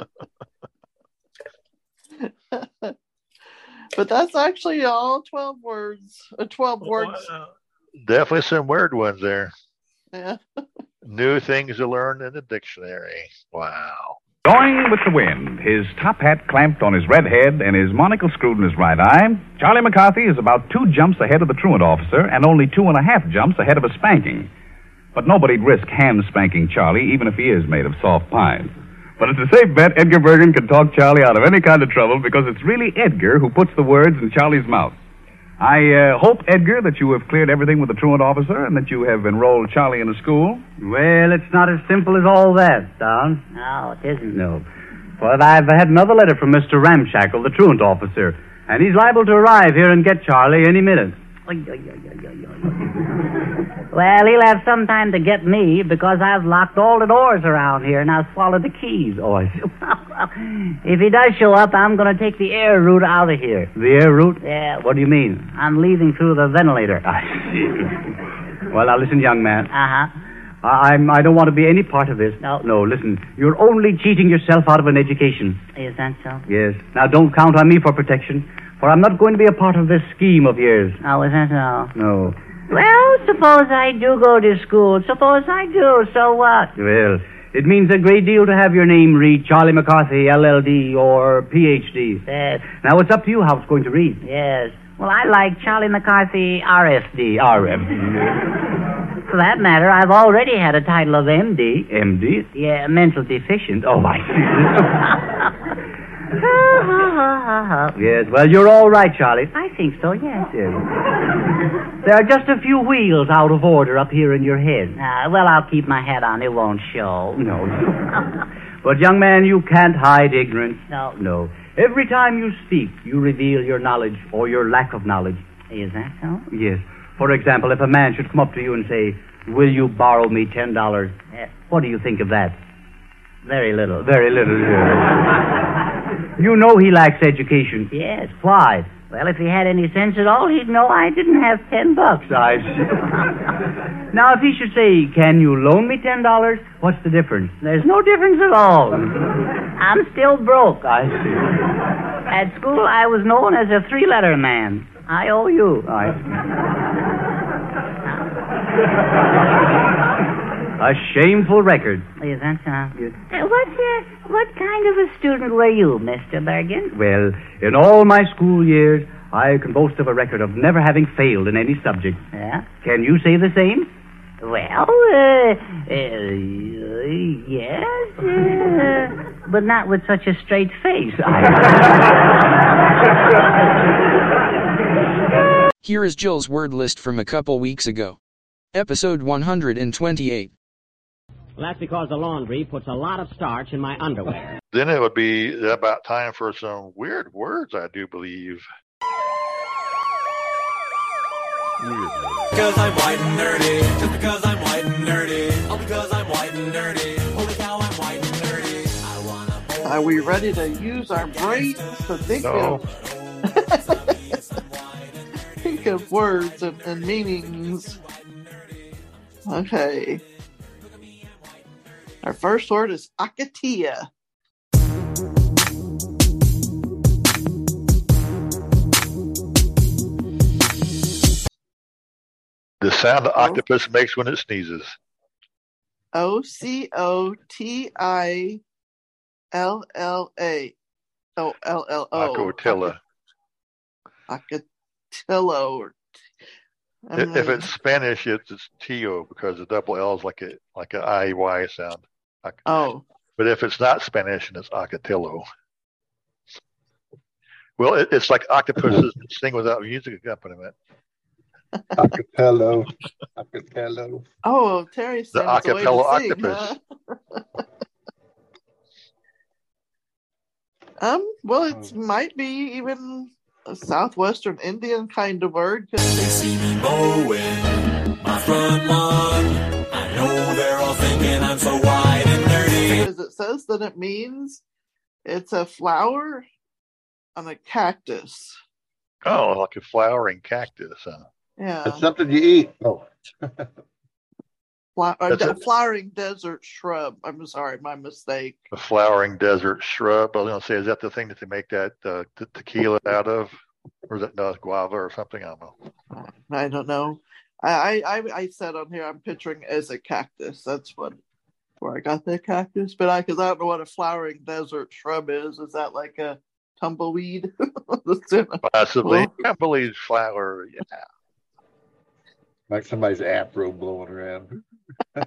but that's actually all 12 words. Uh, 12 words. Wow. Definitely some weird ones there. Yeah. New things to learn in the dictionary. Wow. Going with the wind, his top hat clamped on his red head and his monocle screwed in his right eye, Charlie McCarthy is about two jumps ahead of the truant officer and only two and a half jumps ahead of a spanking. But nobody'd risk hand spanking Charlie, even if he is made of soft pine. But it's a safe bet Edgar Bergen can talk Charlie out of any kind of trouble because it's really Edgar who puts the words in Charlie's mouth. I uh, hope, Edgar, that you have cleared everything with the truant officer and that you have enrolled Charlie in a school. Well, it's not as simple as all that, Don. No, it isn't. No. But I've had another letter from Mr. Ramshackle, the truant officer, and he's liable to arrive here and get Charlie any minute. Well, he'll have some time to get me because I've locked all the doors around here and I've swallowed the keys. Oh, if he does show up, I'm going to take the air route out of here. The air route? Yeah. What do you mean? I'm leaving through the ventilator. I see. Well, now listen, young man. Uh huh. I, I'm, I don't want to be any part of this. No. No, listen. You're only cheating yourself out of an education. Is that so? Yes. Now, don't count on me for protection, for I'm not going to be a part of this scheme of yours. Oh, is that so? No. Well, suppose I do go to school. Suppose I do. So what? Well, it means a great deal to have your name read Charlie McCarthy, LLD, or PhD. Yes. Now, it's up to you how it's going to read. Yes. Well, I like Charlie McCarthy, RFD. RFD. For that matter, I've already had a title of MD. MD? Yeah, mental deficient. Oh, I see. yes, well, you're all right, Charlie. I think so, yes. Yes. There are just a few wheels out of order up here in your head. Uh, well, I'll keep my hat on. It won't show. No. but, young man, you can't hide ignorance. No. No. Every time you speak, you reveal your knowledge or your lack of knowledge. Is that so? Yes. For example, if a man should come up to you and say, Will you borrow me ten dollars? Yes. What do you think of that? Very little. Very little. yes. you know he lacks education. Yes. Why? Well, if he had any sense at all, he'd know I didn't have ten bucks. I see. now, if he should say, Can you loan me ten dollars? What's the difference? There's no difference at all. I'm still broke. I see. At school, I was known as a three-letter man. I owe you. I see. A shameful record. Is that so? Uh, what, uh, what kind of a student were you, Mr. Bergen? Well, in all my school years, I can boast of a record of never having failed in any subject. Yeah? Can you say the same? Well, uh, uh, yes, uh, but not with such a straight face. Here is Jill's word list from a couple weeks ago. Episode 128. Well, that's because the laundry puts a lot of starch in my underwear. Then it would be about time for some weird words, I do believe. Because I'm white and nerdy. Just because I'm white and nerdy. All because I'm white and nerdy. Oh, Holy cow, I'm white and nerdy. Are we ready to use our brains to think No. of think of words and, and meanings? Okay. Our first word is akatia. The sound the oh. octopus makes when it sneezes. O C O T I L L A. Oh, L L O. Acotilla. Acatillo. Or, If if it's Spanish, it's, it's Tio because the double L is like a like an I Y sound. Ac- oh, But if it's not Spanish, and it's Ocotillo. Well, it, it's like octopuses that sing without music accompaniment. Acapello. Acapello. oh, Terry The said it's a way acapella sing, octopus. huh? Um, well, it might be even a southwestern Indian kind of word. They see me mowing my front lawn. I know they're all thinking I'm so it says that it means it's a flower on a cactus. Oh, like a flowering cactus. Huh? Yeah, It's something you eat. Oh, Fla- a That's de- flowering desert shrub. I'm sorry, my mistake. A flowering desert shrub. I was going to say, is that the thing that they make that uh, te- tequila out of? Or is it no, guava or something? I don't know. I don't know. I, I, I- I said on here I'm picturing as a cactus. That's what where I got that cactus. But I because I don't know what a flowering desert shrub is. Is that like a tumbleweed? That's in a- Possibly. Well- I believe flower. Yeah. like somebody's afro blowing around.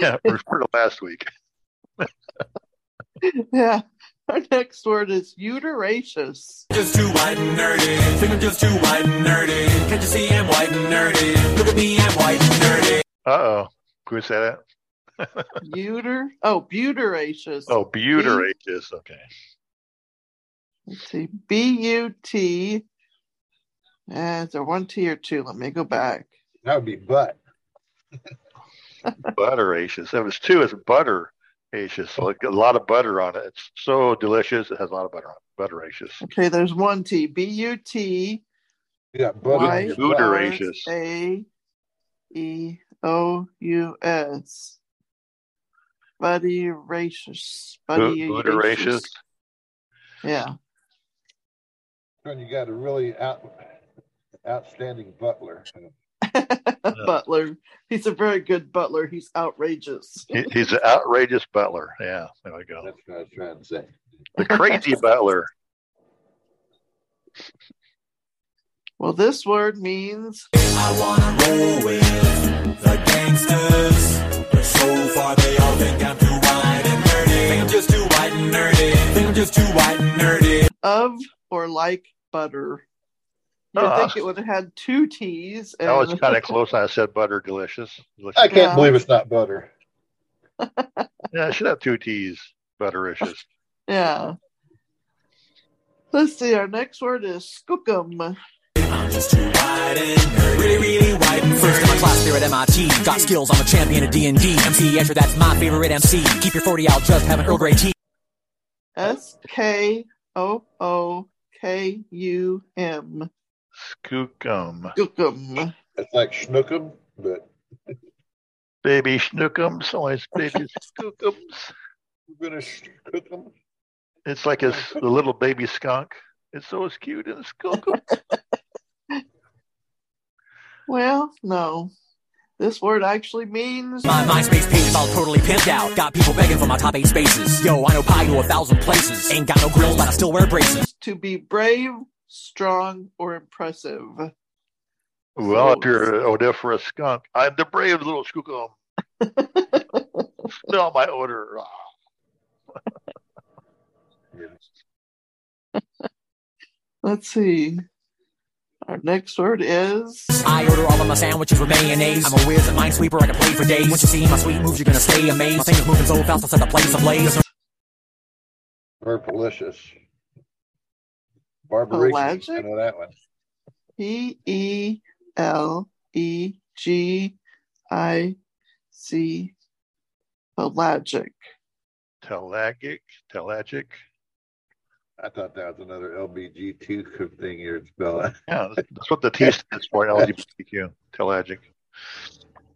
yeah, refer to last week. yeah. Our next word is uteraceous. Just too white and nerdy. Think I'm just too white and nerdy. Can't you see I'm white and nerdy? Look at me, I'm white and nerdy. Uh oh. Can we say that? Buter. Oh, buteraceous. Oh, buteraceous. Okay. Let's see. B U T. Uh, is there one T or two? Let me go back. That would be butt. Butteraceous. If it's two, it's butteraceous. So like a lot of butter on it. It's so delicious. It has a lot of butter on it. Butteraceous. Okay, there's one T. B U T Yeah, got butt on Y your butt. Buteraceous. A E O U S. Buddy racious. Buddy Butteraceous. Yeah. When you got a really out, outstanding butler. Butler. He's a very good butler. He's outrageous. He, he's an outrageous butler. Yeah, there we go. That's what I was trying to say. The crazy butler. Well, this word means I wanna roll with the gangsters. But so far they all think I'm too white and nerdy. Think I'm just too white and nerdy. Think I'm just too white and nerdy. of or like butter. You'd Ah. think it would have had two T's. That was kind of close. I said butter delicious. delicious. I can't Yeah. believe it's not butter. Yeah, it should have two T's. Buttericious. Yeah. Let's see. Our next word is skookum. I'm just too white and. Really, really white and First in my class there at MIT. Got skills, I'm a champion of D&D. MC Escher, that's my favorite MC. Keep your 40 out, just have an Earl Grey tea. S K O O K U M. Skookum. Skookum. It's like schnookum, but Baby schnookums. Always baby skookums. we're gonna cook them. It's like a, a little baby skunk. It's so cute and skookum. Well, no. This word actually means My MySpace page is all totally pimped out. Got people begging for my top eight spaces. Yo, I know pi to a thousand places. Ain't got no grills, but I still wear braces. to be brave, strong, or impressive. Well, if you're an odoriferous skunk, I'm the brave little skookum. Smell my odor. Ah. Let's see. Our next word is I order all of my sandwiches with mayonnaise. I'm a whiz, a minesweeper, I can play for days. Once you see my sweet moves, you're gonna stay amazed. My fingers moving so fast, I'll set the place ablaze. Purplicious. Barbaricious. I Pelagic? know that one. P E L E G I C. Pelagic. Telagic. Telagic. I thought that was another LBGT thing you'd spell it. Yeah, that's what the T stands for LGBTQ. Telagic.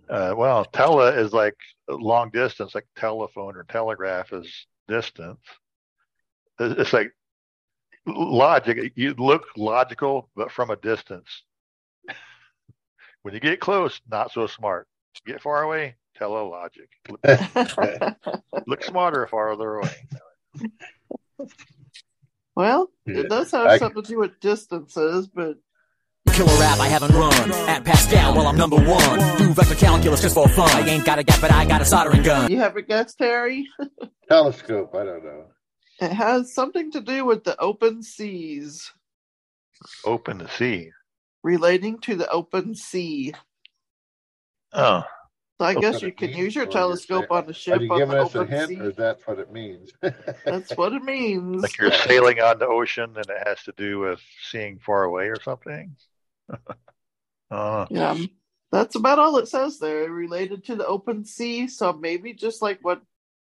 Uh, well, tele is like long distance, like telephone or telegraph is distance. It's it's like logic. You look logical, but from a distance. when you get close, not so smart. Get far away, telelogic. Look smarter farther away. Well, it does have I- something to do with distances, but Killer rap I haven't run. At Pascal, well, I'm number one. Do vector calculus just for fun. I ain't got a gap, but I got a soldering gun. you have a guess, Terry? Telescope. I don't know. It has something to do with the open seas, Open the sea. relating to the open sea. Oh. So I That's guess what you it can means, use your or you're telescope saying- on the ship Are you on giving the us a open hint, sea. or that's what it means? That's what it means. Like you're sailing on the ocean and it has to do with seeing far away or something. uh, Yeah, um, that's about all it says there. Related to the open sea, so maybe just like what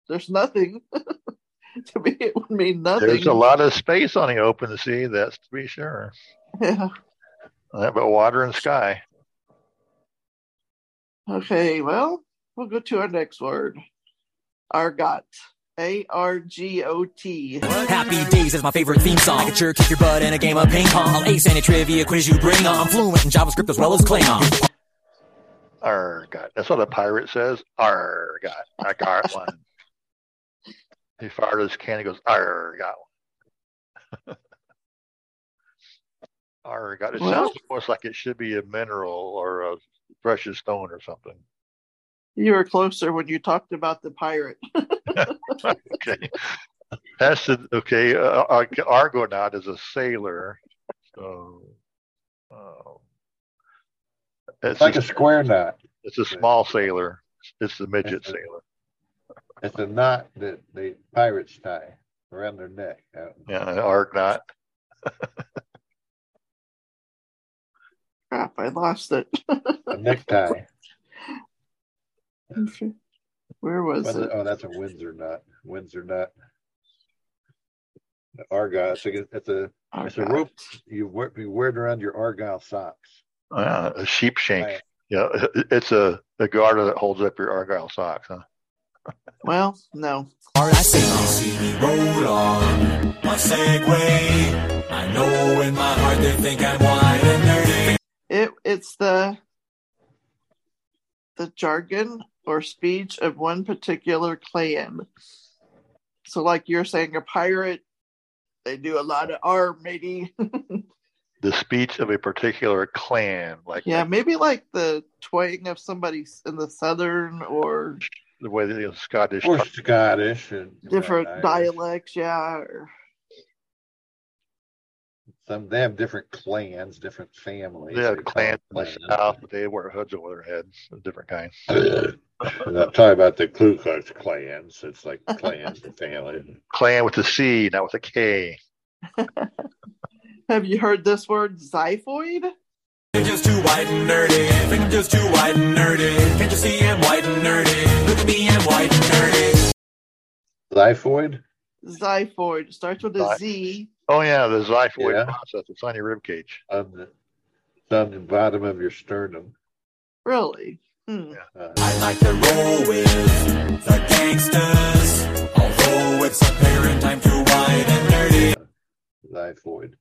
there's nothing. to me, it would mean nothing. there's a lot of space on the open sea, that's to be sure. Yeah. Uh, But water and sky. Okay, well, we'll go to our next word. Argot. A R G O T. Happy Days is my favorite theme song. I can sure kick your butt in a game of ping pong. I'll ace any trivia quiz you bring on. I'm fluent in JavaScript as well as Klingon. Argot. That's what a pirate says. Argot. I got one. he fired his can. He goes, Argot. Argot. It Well- sounds almost like it should be a mineral or a precious stone or something. You were closer when you talked about the pirate. okay. That's the, okay. Uh, Ar- Argonaut is a sailor. So, uh, It's like a square knot. It's a small sailor. It's the midget sailor. It's a knot that the pirates tie around their neck. Uh, Yeah, an Argonaut. Crap, I lost it. A necktie. Where was Well, it? Oh, that's a Windsor knot. Windsor knot. The Argyle. It's a, it's a, it's a rope you wear, you wear it around your Argyle socks. Uh, a sheep shank. Right. Yeah, it's a, a garter that holds up your Argyle socks, huh? Well, no. Or I say, See me roll on my Segway. I know in my heart they think I'm wide and nerdy. It it's the the jargon or speech of one particular clan. So like you're saying a pirate, they do a lot of R maybe. The speech of a particular clan, like yeah, maybe like the twang of somebody in the southern or the way the Scottish. Or Scottish and different dialects, yeah. Or, Some they have different clans, different families. They have clans it in the south, but they wear hoods over their heads, of different kinds. I'm not talking about the Ku Klux Klans. It's like clans and families. Clan with a C, not with a K. have you heard this word xiphoid? I'm just too white and nerdy. Think I'm just too white and nerdy. Can't you see I'm white and nerdy? Look at me, I'm white and nerdy. Xiphoid? Xiphoid starts with a Xi- Z. Oh yeah, the xiphoid Yeah. process. It's on your rib cage. On the, it's on the bottom of your sternum. Really? Hmm. Uh, I like to roll with the gangsters. Although it's apparent I'm too white and nerdy. xiphoid.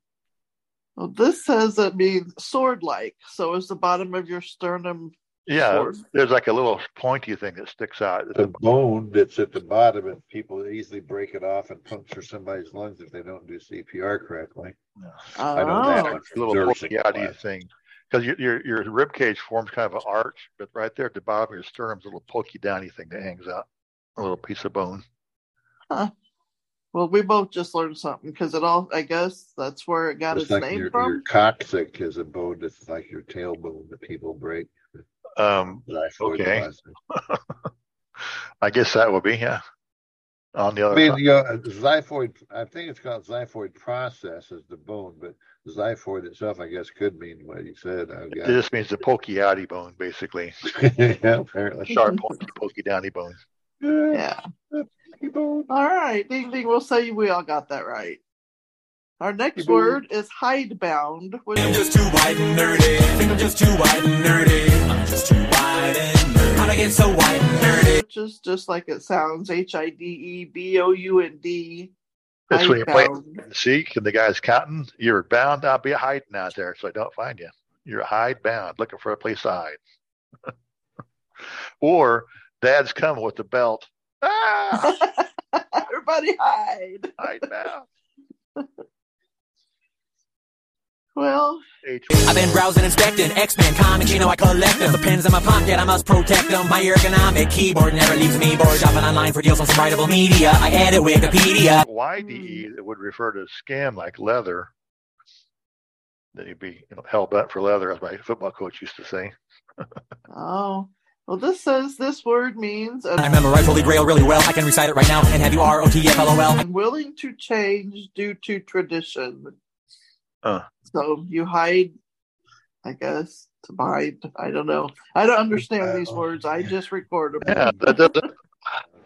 Well, this says it means sword-like. So is the bottom of your sternum Yeah, sword? there's like a little pointy thing that sticks out. The bone that's at the bottom, and people easily break it off and puncture somebody's lungs if they don't do CPR correctly. I know that Oh. one a little nursing poking class. thing. Because your, your your rib cage forms kind of an arch, but right there at the bottom of your sternum's a little pokey downy thing that hangs out, a little piece of bone. Huh. Well, we both just learned something because it all, I guess that's where it got It's its like name your, from. your coccyx is a bone that's like your tailbone that people break. Um, okay. I guess that would be yeah. On the I other mean, side, you know, xiphoid. I think it's called xiphoid process as the bone, but xiphoid itself, I guess, could mean what you said. I it just means the pokey outy bone, basically. yeah, apparently. Sharp, pointy, pokey downy bone. Yeah. All right. Ding ding. We'll say we all got that right. Our next word is hidebound. Which I'm just too white and nerdy. Think I'm just too white and nerdy. I'm just too white and nerdy. How'd I get so white and nerdy? which is just like it sounds H I D E B O U N D. That's when you're playing Hidebound. and seek and the guy's counting. You're bound to be hiding out there, so I don't find you. You're hide bound, looking for a place to hide. or Dad's coming with the belt. Ah! Everybody hide. Hide now. Well, I've been browsing, inspecting X-Men comics, you know I collect them. The pens in my pocket, I must protect them. My ergonomic keyboard never leaves me bored. Shopping online for deals on some writable media. I edit Wikipedia. YDE that would refer to skin like leather. That you'd be you know, hell bent for leather, as my football coach used to say. oh. Well, this says this word means uh, I memorize Holy Grail really well. I can recite it right now and have you R-O-T-F-L-O-L. unwilling to change due to tradition. Uh, So you hide, I guess, to hide. I don't know. I don't understand these words. I just record them. yeah, that doesn't,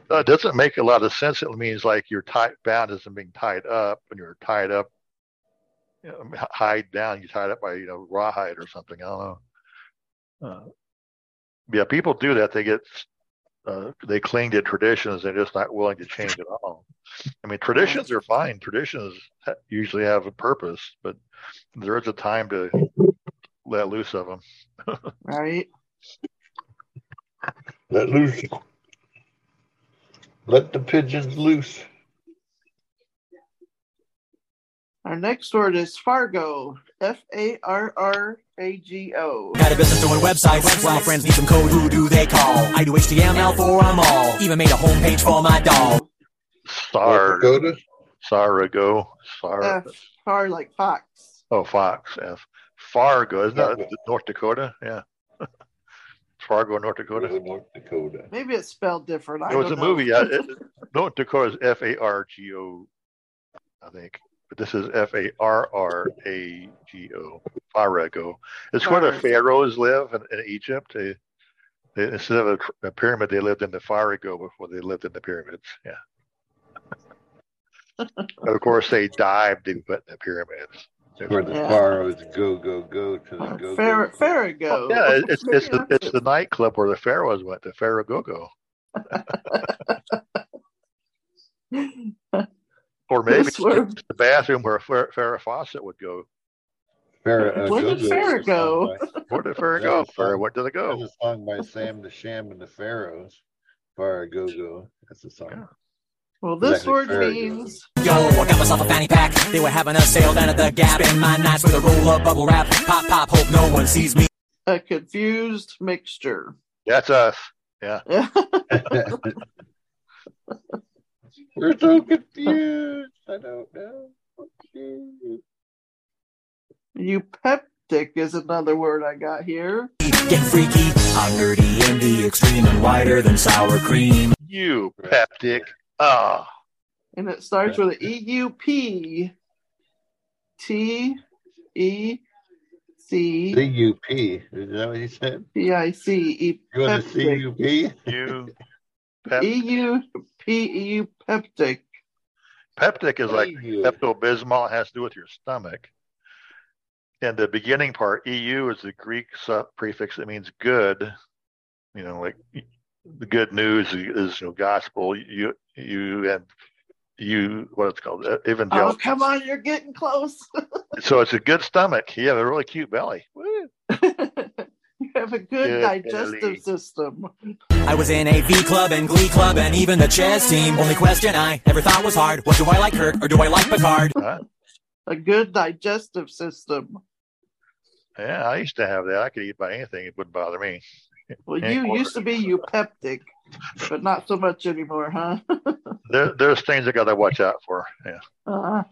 that doesn't make a lot of sense. It means like you're tied bound as in being tied up, and you're tied up, you know, hide down. You're tied up by you know rawhide or something. I don't know. Uh, yeah, people do that. They get uh, they cling to traditions. They're just not willing to change at all. I mean, traditions are fine. Traditions usually have a purpose, but there is a time to let loose of them. Right? Let loose. Let the pigeons loose. Our next word is Fargo. F A R R A G O. Got a business doing websites. Well, friends need some code. Who do they call? I do HTML for them all. Even made a homepage for my dog. Sar, Sarago, Sar, F far like fox. oh Fox, F, Fargo, isn't that North Dakota? Yeah, Fargo, North Dakota. North Dakota. Maybe it's spelled different. I It was a know. movie. Yeah, it, North Dakota is F A R G O, I think, but this is F A R R A G O, Fargo. It's where the pharaohs live in, in Egypt. They, they, instead of a, a pyramid, they lived in the Fargo before they lived in the pyramids. Yeah. Of course, they dived in the pyramids. Where the Yeah. pharaohs go, go, go to the go, Far- go. Farrago. Yeah, it- it's it's the it's the nightclub where the pharaohs went, the Farragogo. Or maybe it's the bathroom where Pharaoh Farrah Fawcett would go. Pharaoh- uh, Where did Go Farrah is a go? song by- Where did Pharaoh That's go? a song- where did it go? That's a song by Sam the Sham and the Pharaohs. Pharaoh Go Go. That's a song. Well, this Exactly, word Farrago. means Yo, I got myself a fanny pack. They were having a sale down at the Gap. Spend my nights with a roll of bubble wrap. Pop, pop, hope no one sees me. a confused mixture. That's us. Yeah. We're so confused. I don't know. Eupeptic is another word I got here. Getting freaky. I'm nerdy in the extreme and whiter than sour cream. You peptic. Ah. And it starts with a E U P T E C C-U-P. Is that what you said? P I C You want to Eupeptic. C-U-P? You pep- E U P E Eupeptic. peptic is like EU. Pepto Bismol. It has to do with your stomach. And the beginning part, EU, is the Greek su- prefix that means good. You know, like the good news is you know, gospel. You, you, and you, what it's called, uh, Oh, come on, you're getting close. So it's a good stomach. You have a really cute belly. You have a good Good digestive belly. system. I was in AV club and Glee club and even the chess team. Only question I ever thought was hard was do I like Kirk or do I like Picard? Huh? A good digestive system. Yeah, I used to have that. I could eat by anything. It wouldn't bother me. Well, you quarter. used to be eupeptic, but not so much anymore, huh? There, there's things I got to watch out for. Yeah. Uh-huh.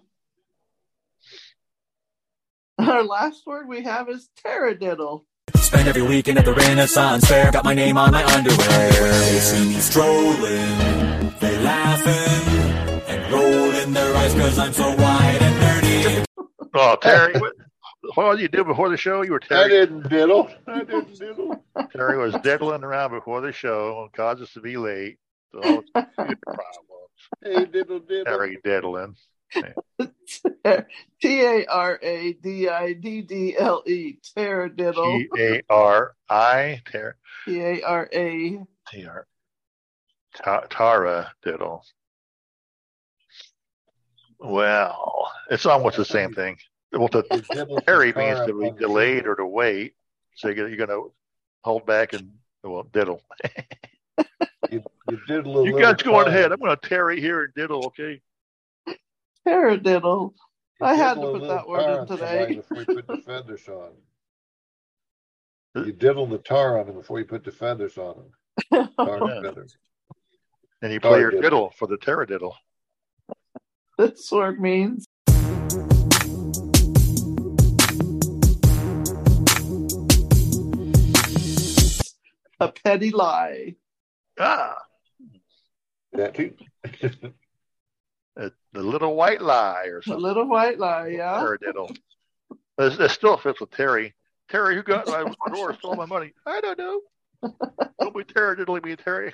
our last word we have is taradiddle. Spend every weekend at the Renaissance Fair. Got my name on my underwear. They see me strolling, they laughing and rolling their eyes cause I'm so wide and nerdy. Oh, Terry, what, did you do before the show? You were I didn't diddle. I didn't diddle. Terry was diddling around before the show and caused us to be late. So problems. Hey, diddle, diddle. Terry diddling. T A R A D I D D L E. Taradiddle. T A R I Ter T A R A. T R Ta- Tara diddle. Well, it's almost the same thing. Well, the Diddle Terry means to be delayed or to wait. So you're, you're going to hold back and well diddle. You, you diddle a You guys go on ahead. I'm going to tarry here and diddle, okay? Paradiddle. I had to put that word in today. Before you put the feathers on. Uh, you diddle the tar on them before you put the feathers on them. Tar and Yeah. feathers. And you play your Tardiddle. diddle for the taradiddle. This word means a petty lie. Ah, That too. a- the little white lie or something. A little white lie, yeah. Taradiddle. It, it still fits with Terry. Terry, who got my drawer, stole my money? I don't know. Don't be taradiddling me, Terry.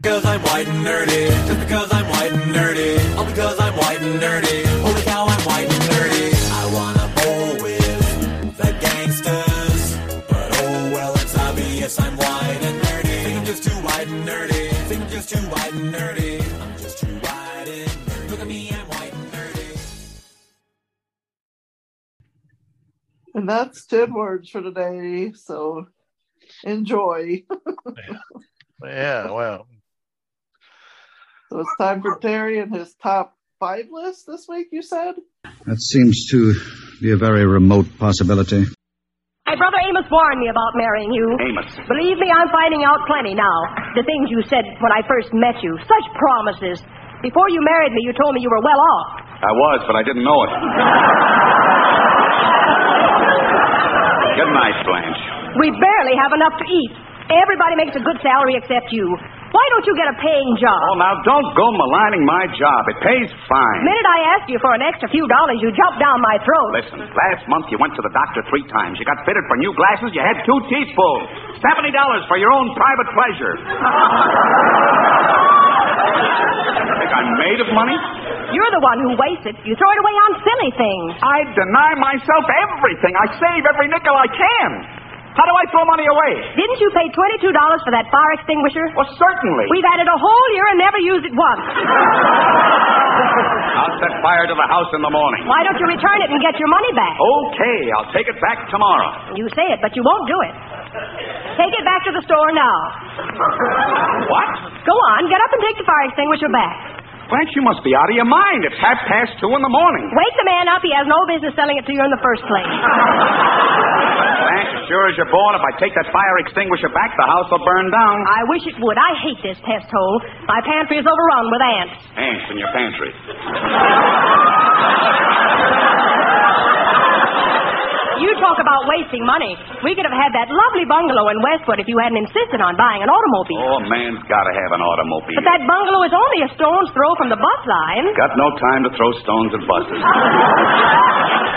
Because I'm white and nerdy. Just because I'm white and nerdy. All because I'm white and nerdy. Holy cow, I'm white and nerdy. Obvious I'm white and nerdy. Think I'm just too white and nerdy. Think I'm just too white and nerdy. I'm just too white and nerdy. Look at me, I'm white and nerdy. And that's 10 words for today. So enjoy. Yeah, well, So it's time for Terry and his top five list this week, you said? That seems to be a very remote possibility. My brother Amos warned me about marrying you. Amos. Believe me, I'm finding out plenty now. The things you said when I first met you. Such promises. Before you married me, you told me you were well off. I was, but I didn't know it. Good night, Blanche. We barely have enough to eat. Everybody makes a good salary except you. Why don't you get a paying job? Oh, now don't go maligning my job. It pays fine. The minute I asked you for an extra few dollars, you jumped down my throat. Listen, last month you went to the doctor three times. You got fitted for new glasses. You had two teeth pulled. Seventy dollars for your own private pleasure. Think I'm made of money? You're the one who wastes it. You throw it away on silly things. I deny myself everything. I save every nickel I can. How do I throw money away? Didn't you pay $22 for that fire extinguisher? Well, certainly. We've had it a whole year and never used it once. I'll set fire to the house in the morning. Why don't you return it and get your money back? Okay, I'll take it back tomorrow. You say it, but you won't do it. Take it back to the store now. What? Go on, get up and take the fire extinguisher back. Blanche, you must be out of your mind. It's half past two in the morning. Wake the man up. He has no business selling it to you in the first place. Blanche, as sure as you're born, if I take that fire extinguisher back, the house will burn down. I wish it would. I hate this pest hole. My pantry is overrun with ants. Ants in your pantry. You talk about wasting money. We could have had that lovely bungalow in Westwood if you hadn't insisted on buying an automobile. Oh, a man's got to have an automobile. But that bungalow is only a stone's throw from the bus line. Got no time to throw stones at buses.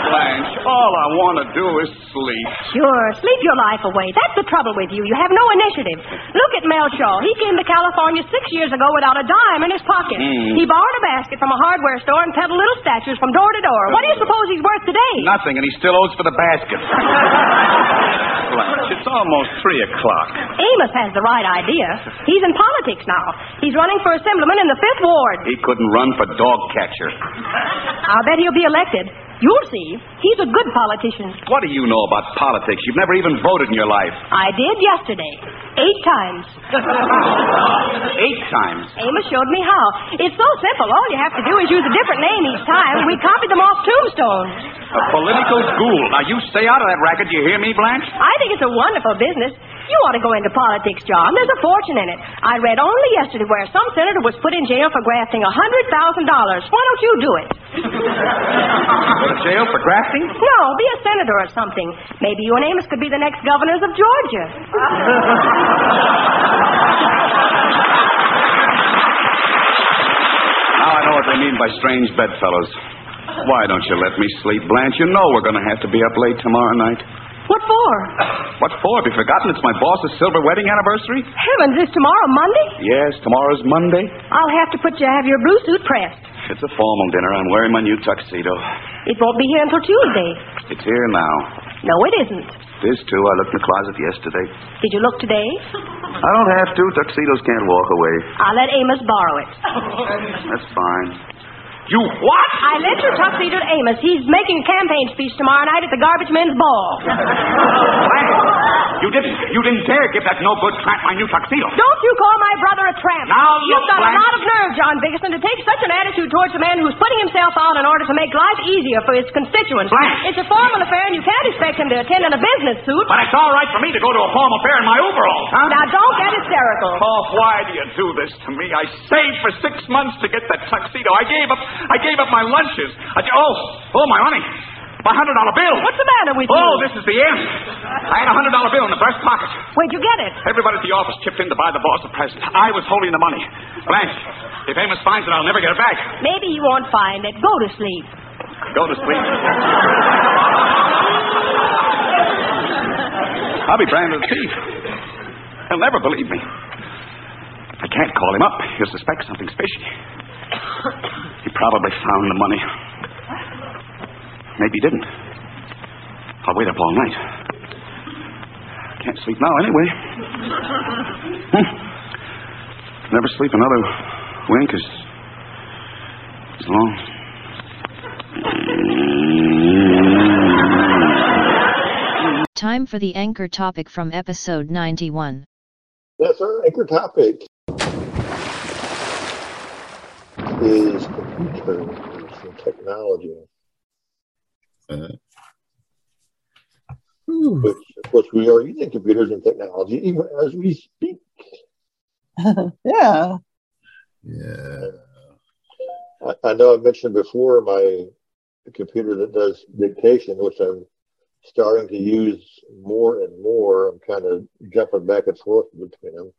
Blanche, all I want to do is sleep. Sure, sleep your life away. That's the trouble with you. You have no initiative. Look at Mel Shaw. He came to California six years ago without a dime in his pocket. Hmm. He borrowed a basket from a hardware store and peddled little statues from door to door. What do you suppose he's worth today? Nothing, and he still owes for the basket. Blanche, it's almost three o'clock. Amos has the right idea. He's in politics now. He's running for assemblyman in the Fifth Ward. He couldn't run for dog catcher. I'll bet he'll be elected. You'll see. He's a good politician. What do you know about politics? You've never even voted in your life. I did yesterday. Eight times. Eight times. Amos showed me how. It's so simple. All you have to do is use a different name each time. We copied them off tombstones. A political ghoul. Now, you stay out of that racket. Do you hear me, Blanche? I think it's a wonderful business. You ought to go into politics, John. There's a fortune in it. I read only yesterday where some senator was put in jail for grafting a $100,000. Why don't you do it? Go to jail for grafting? No, be a senator or something. Maybe you and Amos could be the next governors of Georgia. Now I know what they mean by strange bedfellows. Why don't you let me sleep, Blanche? You know we're going to have to be up late tomorrow night. What for? What for? Have you forgotten it's my boss's silver wedding anniversary? Heavens, is tomorrow Monday? Yes, tomorrow's Monday. I'll have to put you have your blue suit pressed. It's a formal dinner. I'm wearing my new tuxedo. It won't be here until Tuesday. It's here now. No, it isn't. It is, too. I looked in the closet yesterday. Did you look today? I don't have to. Tuxedos can't walk away. I'll let Amos borrow it. That's fine. You what? I lent your tuxedo to Amos. He's making a campaign speech tomorrow night at the garbage men's ball. You didn't. You didn't dare give that no good tramp my new tuxedo. Don't you call my brother a tramp. Now, You've got Blanche. a lot of nerve, John Bickerson, to take such an attitude towards a man who's putting himself out in order to make life easier for his constituents. Blanche. It's a formal affair, and you can't expect him to attend in a business suit. But it's all right for me to go to a formal affair in my overalls, huh? Now, don't get hysterical. Oh, why do you do this to me? I saved for six months to get that tuxedo. I gave up. I gave up my lunches. I, oh, oh, my money, my hundred dollar bill. What's the matter with oh, you? Oh, this is the end. I had a hundred dollar bill in the breast pocket. Where'd you get it? Everybody at the office chipped in to buy the boss a present. I was holding the money. Blanche, if Amos finds it, I'll never get it back. Maybe he won't find it. Go to sleep. Go to sleep. I'll be branded a thief. He'll never believe me. I can't call him up. He'll suspect something's fishy. He probably found the money. Maybe he didn't. I'll wait up all night. Can't sleep now anyway. Hmm. Never sleep another wink as, as long. Time for the anchor topic from episode 91. That's our anchor topic. Is computers and technology. Uh-huh. Which, of course, we are using computers and technology even as we speak. yeah. Yeah. I, I know I've mentioned before my computer that does dictation, which I'm starting to use more and more. I'm kind of jumping back and forth between them.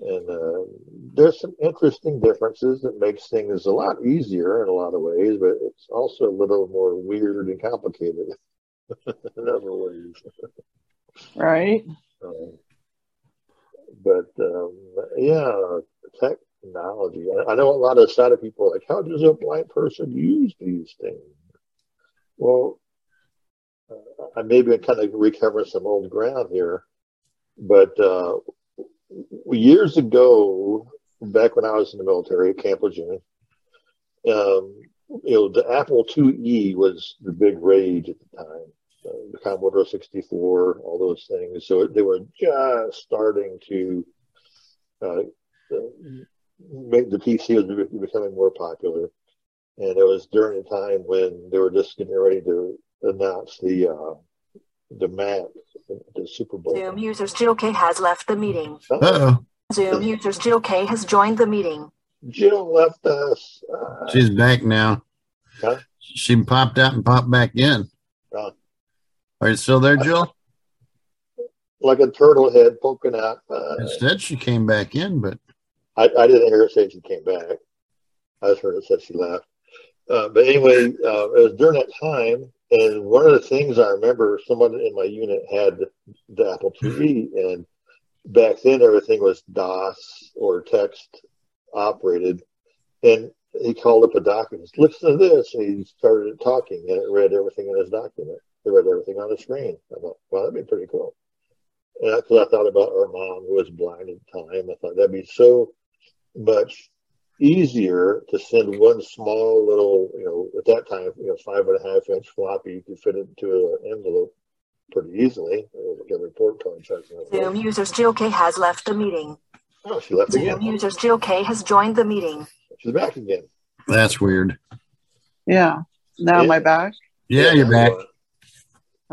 And uh, there's some interesting differences that makes things a lot easier in a lot of ways, but it's also a little more weird and complicated in other ways. Right. Um, but um, yeah, technology. I, I know a lot of sighted people are like, how does a blind person use these things? Well, uh, I may be kind of recovering some old ground here, but uh, years ago, back when I was in the military at Camp Lejeune, um, you know, the Apple IIe was the big rage at the time. Uh, the Commodore 64, all those things. So they were just starting to uh, make the PC was becoming more popular. And it was during the time when they were just getting ready to announce the uh, the Mac, the Super Bowl. Zoom users Jill K has left the meeting. Uh-oh. Zoom users Jill K has joined the meeting. Jill left us. Uh, She's back now. Huh? She popped out and popped back in. uh, Are you still there, Jill? like a turtle head poking out. Uh, Instead, she came back in, but I, I didn't hear her say she came back. I just heard it said she left. Uh, but anyway, uh, it was during that time, and one of the things I remember, someone in my unit had the Apple IIe, and back then everything was DOS or text operated, and he called up a document. Listen to this, and he started talking, and it read everything in his document. It read everything on the screen. I thought, well, that'd be pretty cool. And that's I thought about our mom, who was blind at the time. I thought that'd be so much easier to send one small little, you know, at that time, you know, five and a half inch floppy. You could fit it into an envelope pretty easily. Like a report card. Zoom users Jill K has left the meeting. Oh, she left Zoom again. users Jill K has joined the meeting. She's back again. that's weird. Yeah. Now am I back? Yeah, you're back.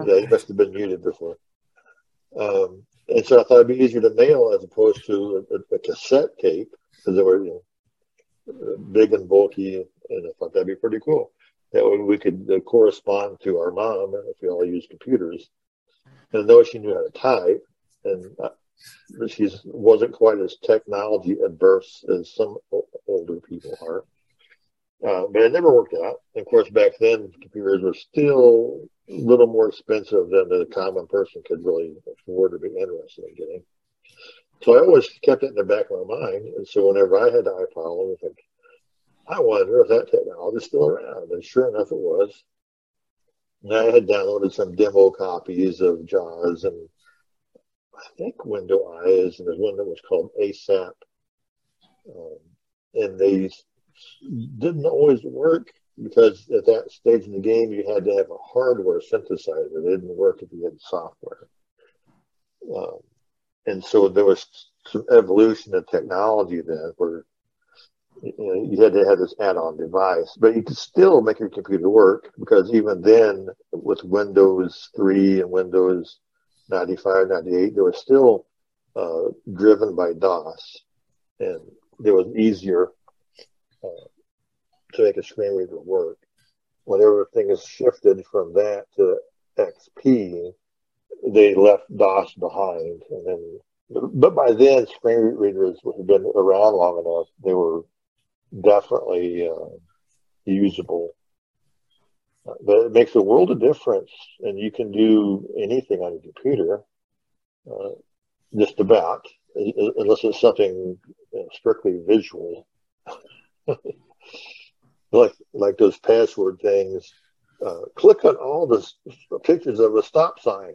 Yeah, you must have been muted before. Um, and so I thought it'd be easier to mail as opposed to a, a cassette tape because there were you know, big and bulky, and I thought that'd be pretty cool. That way we could uh, correspond to our mom if we all use computers. And though she knew how to type, and uh, she wasn't quite as technology adverse as some o- older people are. Uh, but it never worked out. Of course, back then, computers were still a little more expensive than the common person could really afford or be interested in getting. So I always kept it in the back of my mind. And so whenever I had the iPod, I would think, I wonder if that technology is still around. And sure enough, it was. And I had downloaded some demo copies of JAWS and I think Window Eyes, and there's one that was called ASAP. Um, and they didn't always work because at that stage in the game you had to have a hardware synthesizer. It didn't work if you had software. Um, and so there was some evolution of technology then where you, know, you had to have this add-on device, but you could still make your computer work because even then with Windows 3 and Windows 95, 98, they were still uh, driven by DOS and it was easier uh, to make a screen reader work. When everything things shifted from that to XP, they left DOS behind, and then. But by then, screen readers had been around long enough; they were definitely uh, usable. But it makes a world of difference, and you can do anything on your computer, uh, just about, unless it's something strictly visual. like like those password things. Uh, click on all the pictures of a stop sign.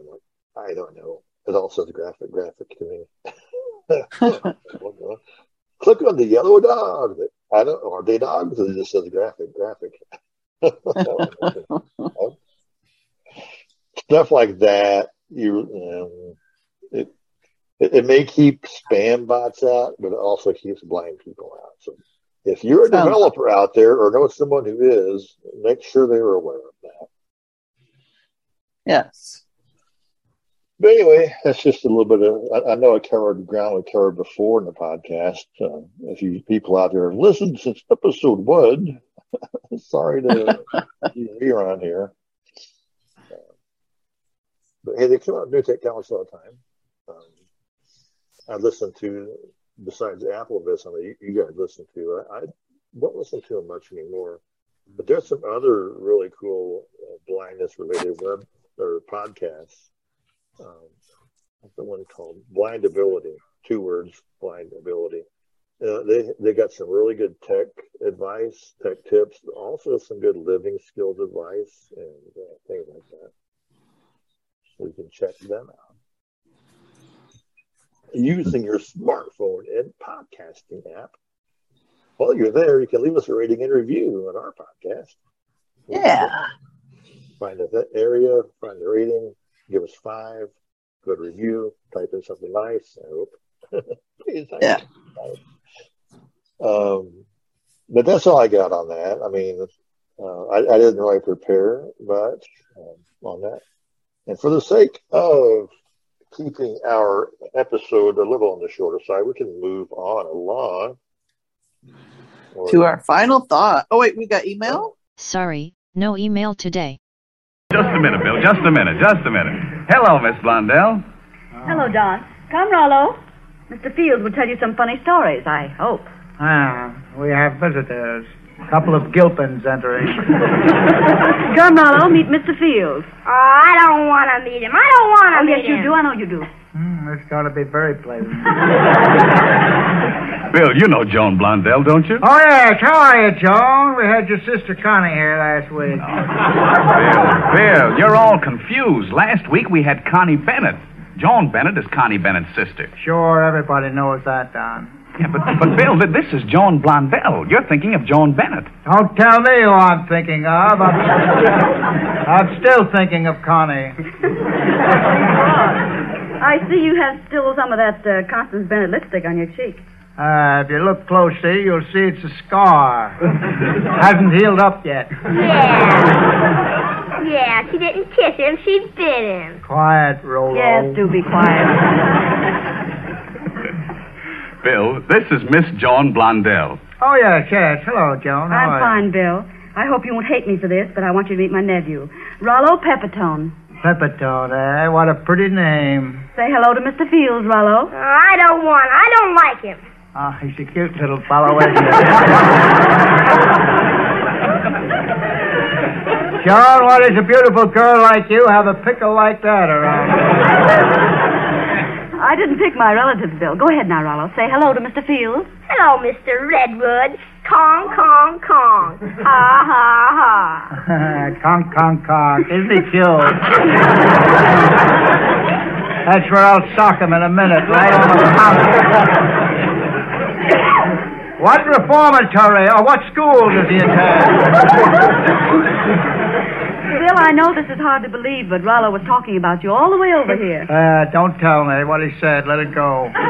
I don't know. It also says graphic, graphic to me. click on the yellow dog. I don't. Are they dogs? It just says graphic, graphic. Stuff like that. You, um, it, it it may keep spam bots out, but it also keeps blind people out. So if you're a developer out there or know someone who is, make sure they're aware of that. Yes. But anyway, that's just a little bit of. I, I know I covered the ground we covered before in the podcast. Uh, if you people out there have listened since episode one, sorry to be around here. Uh, but hey, they come out with new technology all the time. Um, I listen to, besides Apple Vision that you, you guys listen to, I, I don't listen to them much anymore. But there's some other really cool uh, blindness related web or podcasts. Um, the one called Blind Ability? Two words, Blind Ability. Uh, they they got some really good tech advice, tech tips, also some good living skills advice and uh, things like that. So you can check them out using your smartphone and podcasting app. While you're there, you can leave us a rating and review on our podcast. Yeah. Find that area, find the rating, give us five, good review, type in something nice. I hope. Please, Yeah. Um, but that's all I got on that. I mean, uh, I, I didn't really prepare much um, on that. And for the sake of keeping our episode a little on the shorter side, we can move on along. Or- To our final thought. Oh wait, we got email. Sorry, no email today. Just a minute, Bill. Just a minute. Just a minute. Hello, Miss Blondell. Hello, Don. Come, Rollo. Mr. Fields will tell you some funny stories, I hope. Ah, we have visitors. A couple of Gilpins entering. Come, Rollo, meet Mr. Fields. Oh, I don't want to meet him. I don't want to Oh, meet yes, him. you do. I know you do. Hmm, it's going to be very pleasant. Bill, you know Joan Blondell, don't you? Oh, yes. How are you, Joan? We had your sister Connie here last week. Bill, Bill, you're all confused. Last week we had Connie Bennett. Joan Bennett is Connie Bennett's sister. Sure, everybody knows that, Don. Yeah, but, but Bill, this is Joan Blondell. You're thinking of Joan Bennett. Don't tell me who I'm thinking of. I'm, I'm still thinking of Connie. I see you have still some of that uh, Constance Bennett lipstick on your cheek. Uh, if you look closely, you'll see it's a scar. Hasn't healed up yet. Yeah. yeah, she didn't kiss him. She bit him. Quiet, Rollo. Yes, do be quiet. Bill, this is Miss Joan Blondell. Oh, yes, yes. Hello, Joan. How I'm are fine, Bill. I hope you won't hate me for this, but I want you to meet my nephew, Rollo Peppertone. you? Peppertone, eh? What a pretty name. Say hello to Mr. Fields, Rollo. I don't want. I don't like him. Oh, he's a cute little fellow, isn't he? John, what does a beautiful girl like you have a pickle like that around? I didn't pick my relatives, Bill. Go ahead now, Rollo. Say hello to Mr. Fields. Hello, Mr. Redwood. Kong, Kong, Kong. Ha, ha, ha. conk, conk, conk. Isn't he cute? That's where I'll sock him in a minute, right on the mouth. What reformatory or what school does he attend? Bill, I know this is hard to believe, but Rollo was talking about you all the way over here. Uh, don't tell me what he said. Let it go. Ha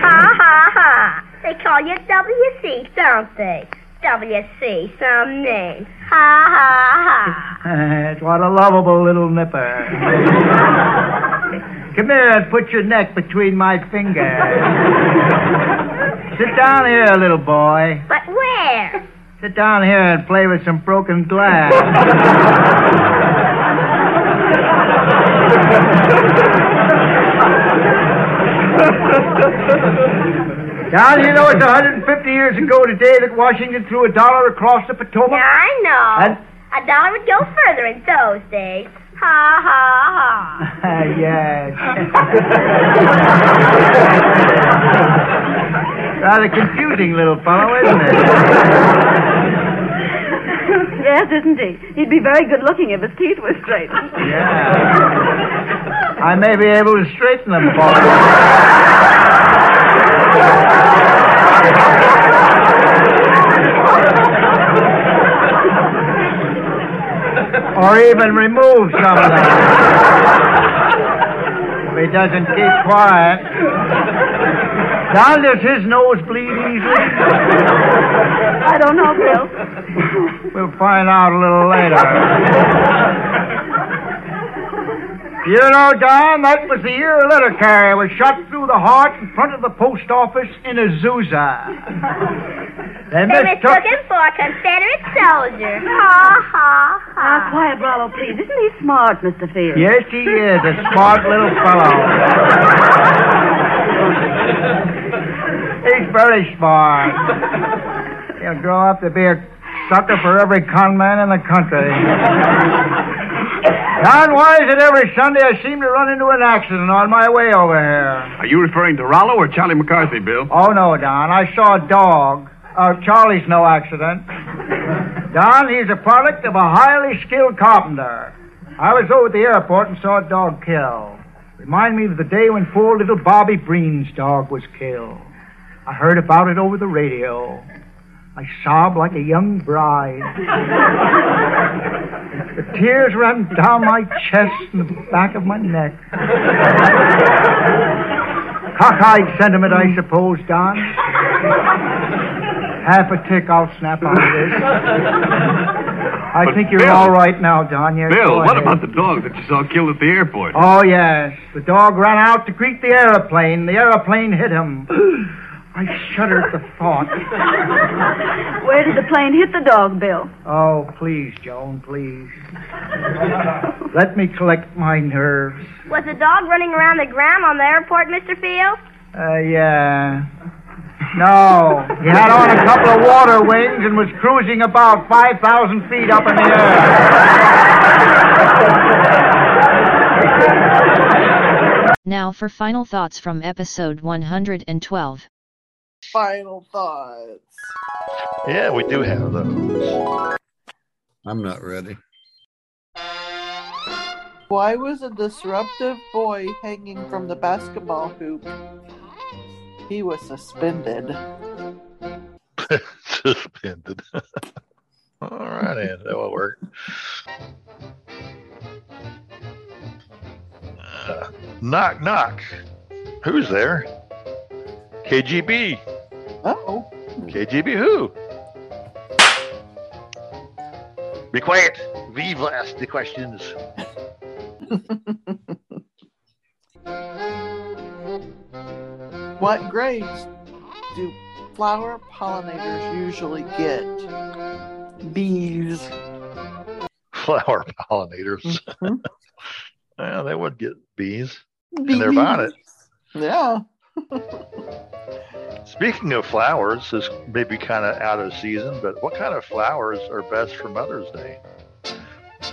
ha ha. They call you WC, don't they? WC, some name. Ha ha ha. It's what a lovable little nipper. Come here and put your neck between my fingers. Sit down here, little boy. But where? Sit down here and play with some broken glass. Now, you know, it's 150 years ago today that Washington threw a dollar across the Potomac. Yeah, I know. And- A dollar would go further in those days. Ha ha ha. yes. Rather confusing little fellow, isn't it? yes, isn't he? He'd be very good looking if his teeth were straight. Yeah. I may be able to straighten them for you. or even remove some of them. If he doesn't keep quiet. Don, does his nose bleed easily? I don't know, Bill. We'll find out a little later. You know, Don, that was the year a letter carrier was shot through the heart in front of the post office in Azusa. They They mistook mistook him for a Confederate soldier. Ha ha ha. Ah, quiet, Rollo, please. Isn't he smart, Mr. Field? Yes, he is a smart little fellow. He's very smart. He'll grow up to be a sucker for every con man in the country. Don, why is it every Sunday I seem to run into an accident on my way over here? Are you referring to Rollo or Charlie McCarthy, Bill? Oh, no, Don. I saw a dog. Uh, Charlie's no accident. Don, he's a product of a highly skilled carpenter. I was over at the airport and saw a dog killed. Remind me of the day when poor little Bobby Breen's dog was killed. I heard about it over the radio. I sobbed like a young bride. the tears ran down my chest and the back of my neck. Cockeyed sentiment, I suppose, Don. Half a tick, I'll snap out of this. I But think you're Bill- all right now, Don. Yes, Bill, what about the dog that you saw killed at the airport? Oh, yes. The dog ran out to greet the aeroplane. The aeroplane hit him. I shudder at the thought. Where did the plane hit the dog, Bill? Oh, please, Joan, please. Let me collect my nerves. Was the dog running around the ground on the airport, Mr. Field? Uh, yeah. No. He had on a couple of water wings and was cruising about 5,000 feet up in the air. Now for final thoughts from episode 112. Final thoughts. Yeah, we do have those. I'm not ready. Why was a disruptive boy hanging from the basketball hoop? He was suspended. Suspended. All right, Ann, that will work. Uh, knock, knock. Who's there? KGB. Oh. KGB who? Be quiet. We've asked the questions. What grades do flower pollinators usually get? Bees. Flower pollinators. Mm-hmm. well, they would get bees. And they're about it. Yeah. Speaking of flowers, this may be kind of out of season, but what kind of flowers are best for Mother's Day?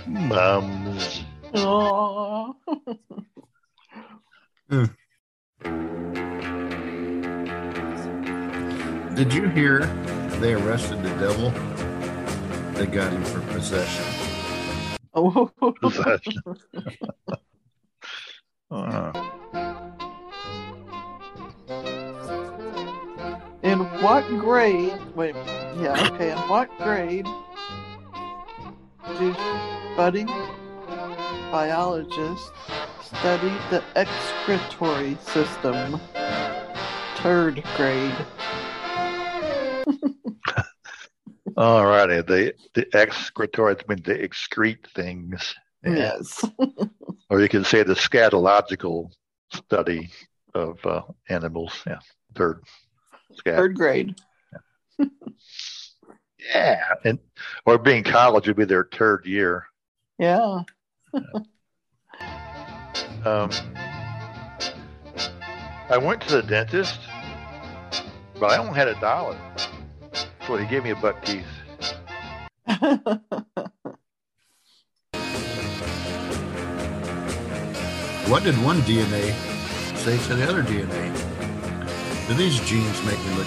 Mums. Aw. Did you hear they arrested the devil? They got him for possession. Oh. Possession. Uh, In what grade? Wait, yeah, okay. In what grade do budding biologists study the excretory system. Third grade. All righty. The the excretory I mean they excrete things. Yeah. Yes. Or you can say the scatological study of uh, animals. Yeah. Third. Scat. Third grade. Yeah. And or being college would be their third year. Yeah. Um, I went to the dentist, but I only had a dollar. So he gave me a buck teeth. What did one DNA say to the other DNA? Do these jeans make me look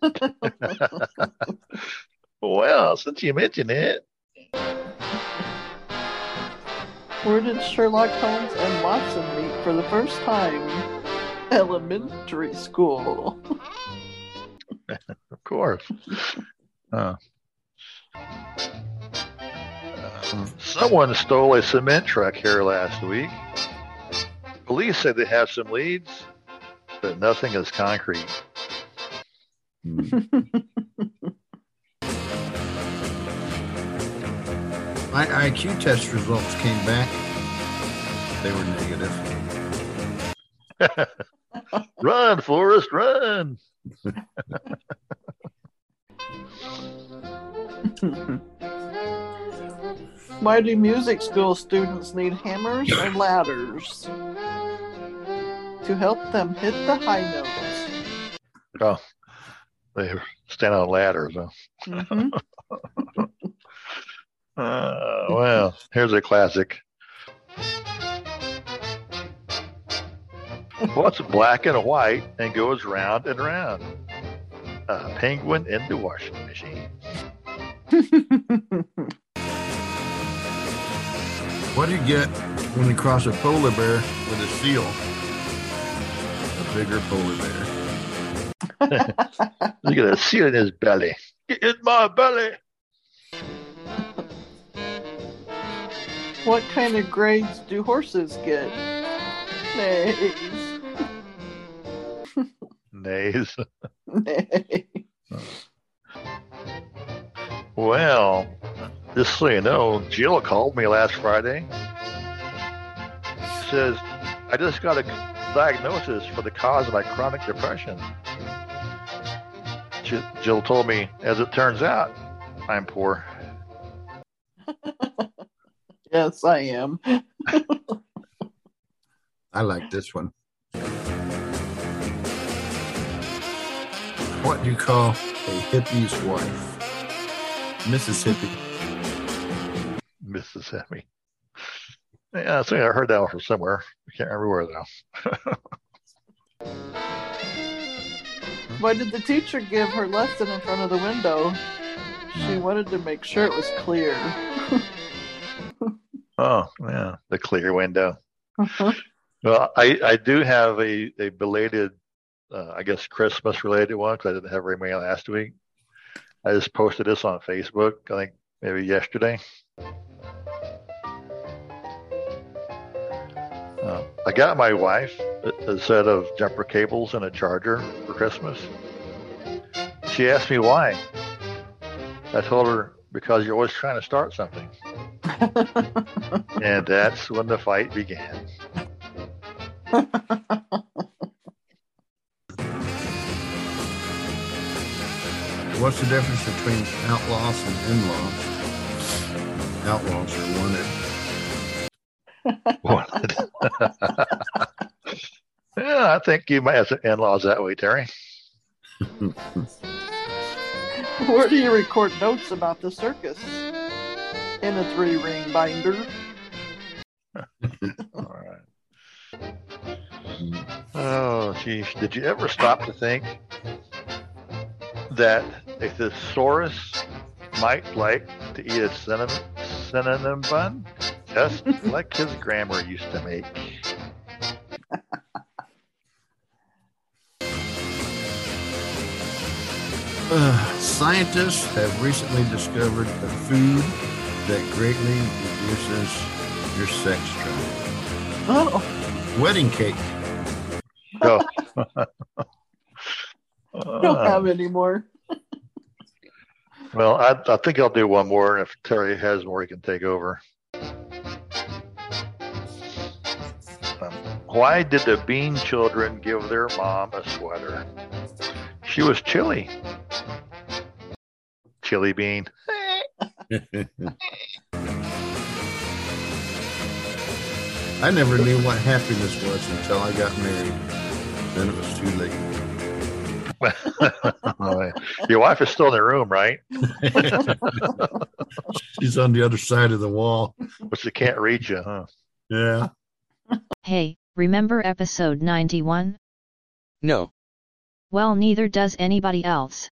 fat? well, since you mentioned it, Where did Sherlock Holmes and Watson meet for the first time? Elementary school. of course. Uh, someone stole a cement truck here last week. Police say they have some leads, but nothing is concrete. Hmm. My IQ test results came back. They were negative. run, Forrest, run. Why do music school students need hammers and ladders? To help them hit the high notes. Oh, they stand on ladders. Huh? Mhm. Uh, well, here's a classic. What's black and white and goes round and round? A penguin in the washing machine. What do you get when you cross a polar bear with a seal? A bigger polar bear. Look at a seal in his belly. Get in my belly. What kind of grades do horses get? Nays. Nays. Nay. Well, just so you know, Jill called me last Friday. Says, I just got a diagnosis for the cause of my chronic depression. J- Jill told me, as it turns out, I'm poor. Yes, I am. I like this one. What do you call a hippie's wife? Mississippi. Mississippi. Yeah, I think I heard that one from somewhere. I can't remember where though. Why did the teacher give her lesson in front of the window? She wanted to make sure it was clear. Oh, yeah, the clear window. Well, I, I do have a, a belated, uh, I guess, Christmas related one because I didn't have very many last week. I just posted this on Facebook, I think maybe yesterday. Uh, I got my wife a, a set of jumper cables and a charger for Christmas. She asked me why. I told her because you're always trying to start something. and that's when the fight began. What's the difference between outlaws and in-laws? Outlaws are wanted. yeah, I think you might have some in-laws that way, Terry. Where do you record notes about the circus? In a three ring binder. All right. Oh, geez. Did you ever stop to think that a thesaurus might like to eat a cinnamon, synonym bun just like his grammar used to make? Uh, scientists have recently discovered a food that greatly reduces your sex drive. Oh, Wedding cake. No. I don't have any more. Well, I, I think I'll do one more, and if Terry has more, he can take over. Why did the Bean children give their mom a sweater? She was chilly. Chili Bean. I never knew what happiness was until I got married. Then it was too late. Your wife is still in the room, right? She's on the other side of the wall. But she can't reach you, huh? Yeah. Hey, remember episode 91? No. Well, neither does anybody else.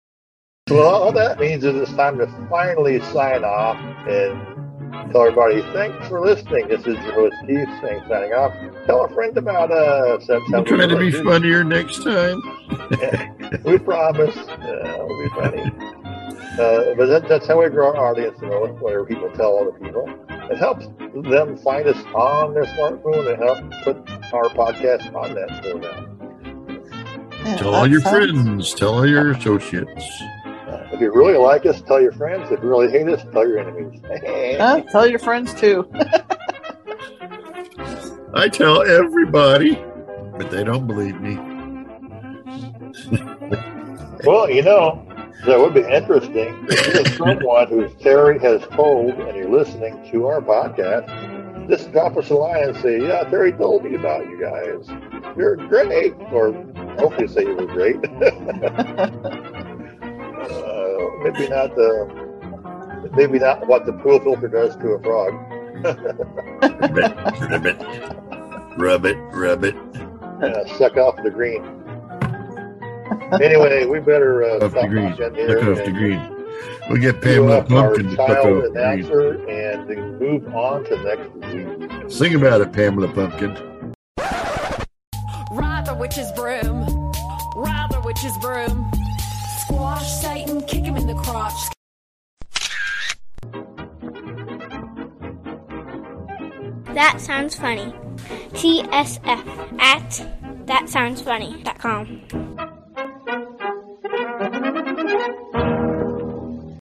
Well, all that means is it's time to finally sign off and tell everybody thanks for listening. This is your host Keith saying signing off. Tell a friend about us. That's how I'll try to be do. funnier next time. we promise. Uh, it'll be funny. Uh, but that, that's how we grow our audience, you know, whenever people tell other people. It helps them find us on their smartphone and help put our podcast on that for them. Tell all your friends. Tell all your associates. If you really like us, tell your friends. If you really hate us, tell your enemies. Uh, tell your friends too. I tell everybody, but they don't believe me. Well, you know, that would be interesting. If you're someone who Terry has told and you're listening to our podcast, just drop us a line and say, Yeah, Terry told me about you guys. You're great. Or hopefully say you were great. uh, maybe not the maybe not what the pool filter does to a frog. rub it, rub it, rub it. uh, suck off the green. Anyway, we better uh, Off the stop green. Look off the green. We'll get Pamela Pumpkin to look child off the green. announcer and then move on to next week. Sing about it, Pamela Pumpkin. Ride the witch's broom. Ride the witch's broom. Squash Satan, kick him in the crotch. That sounds funny. TSF at thatsoundsfunny.com. Thank you.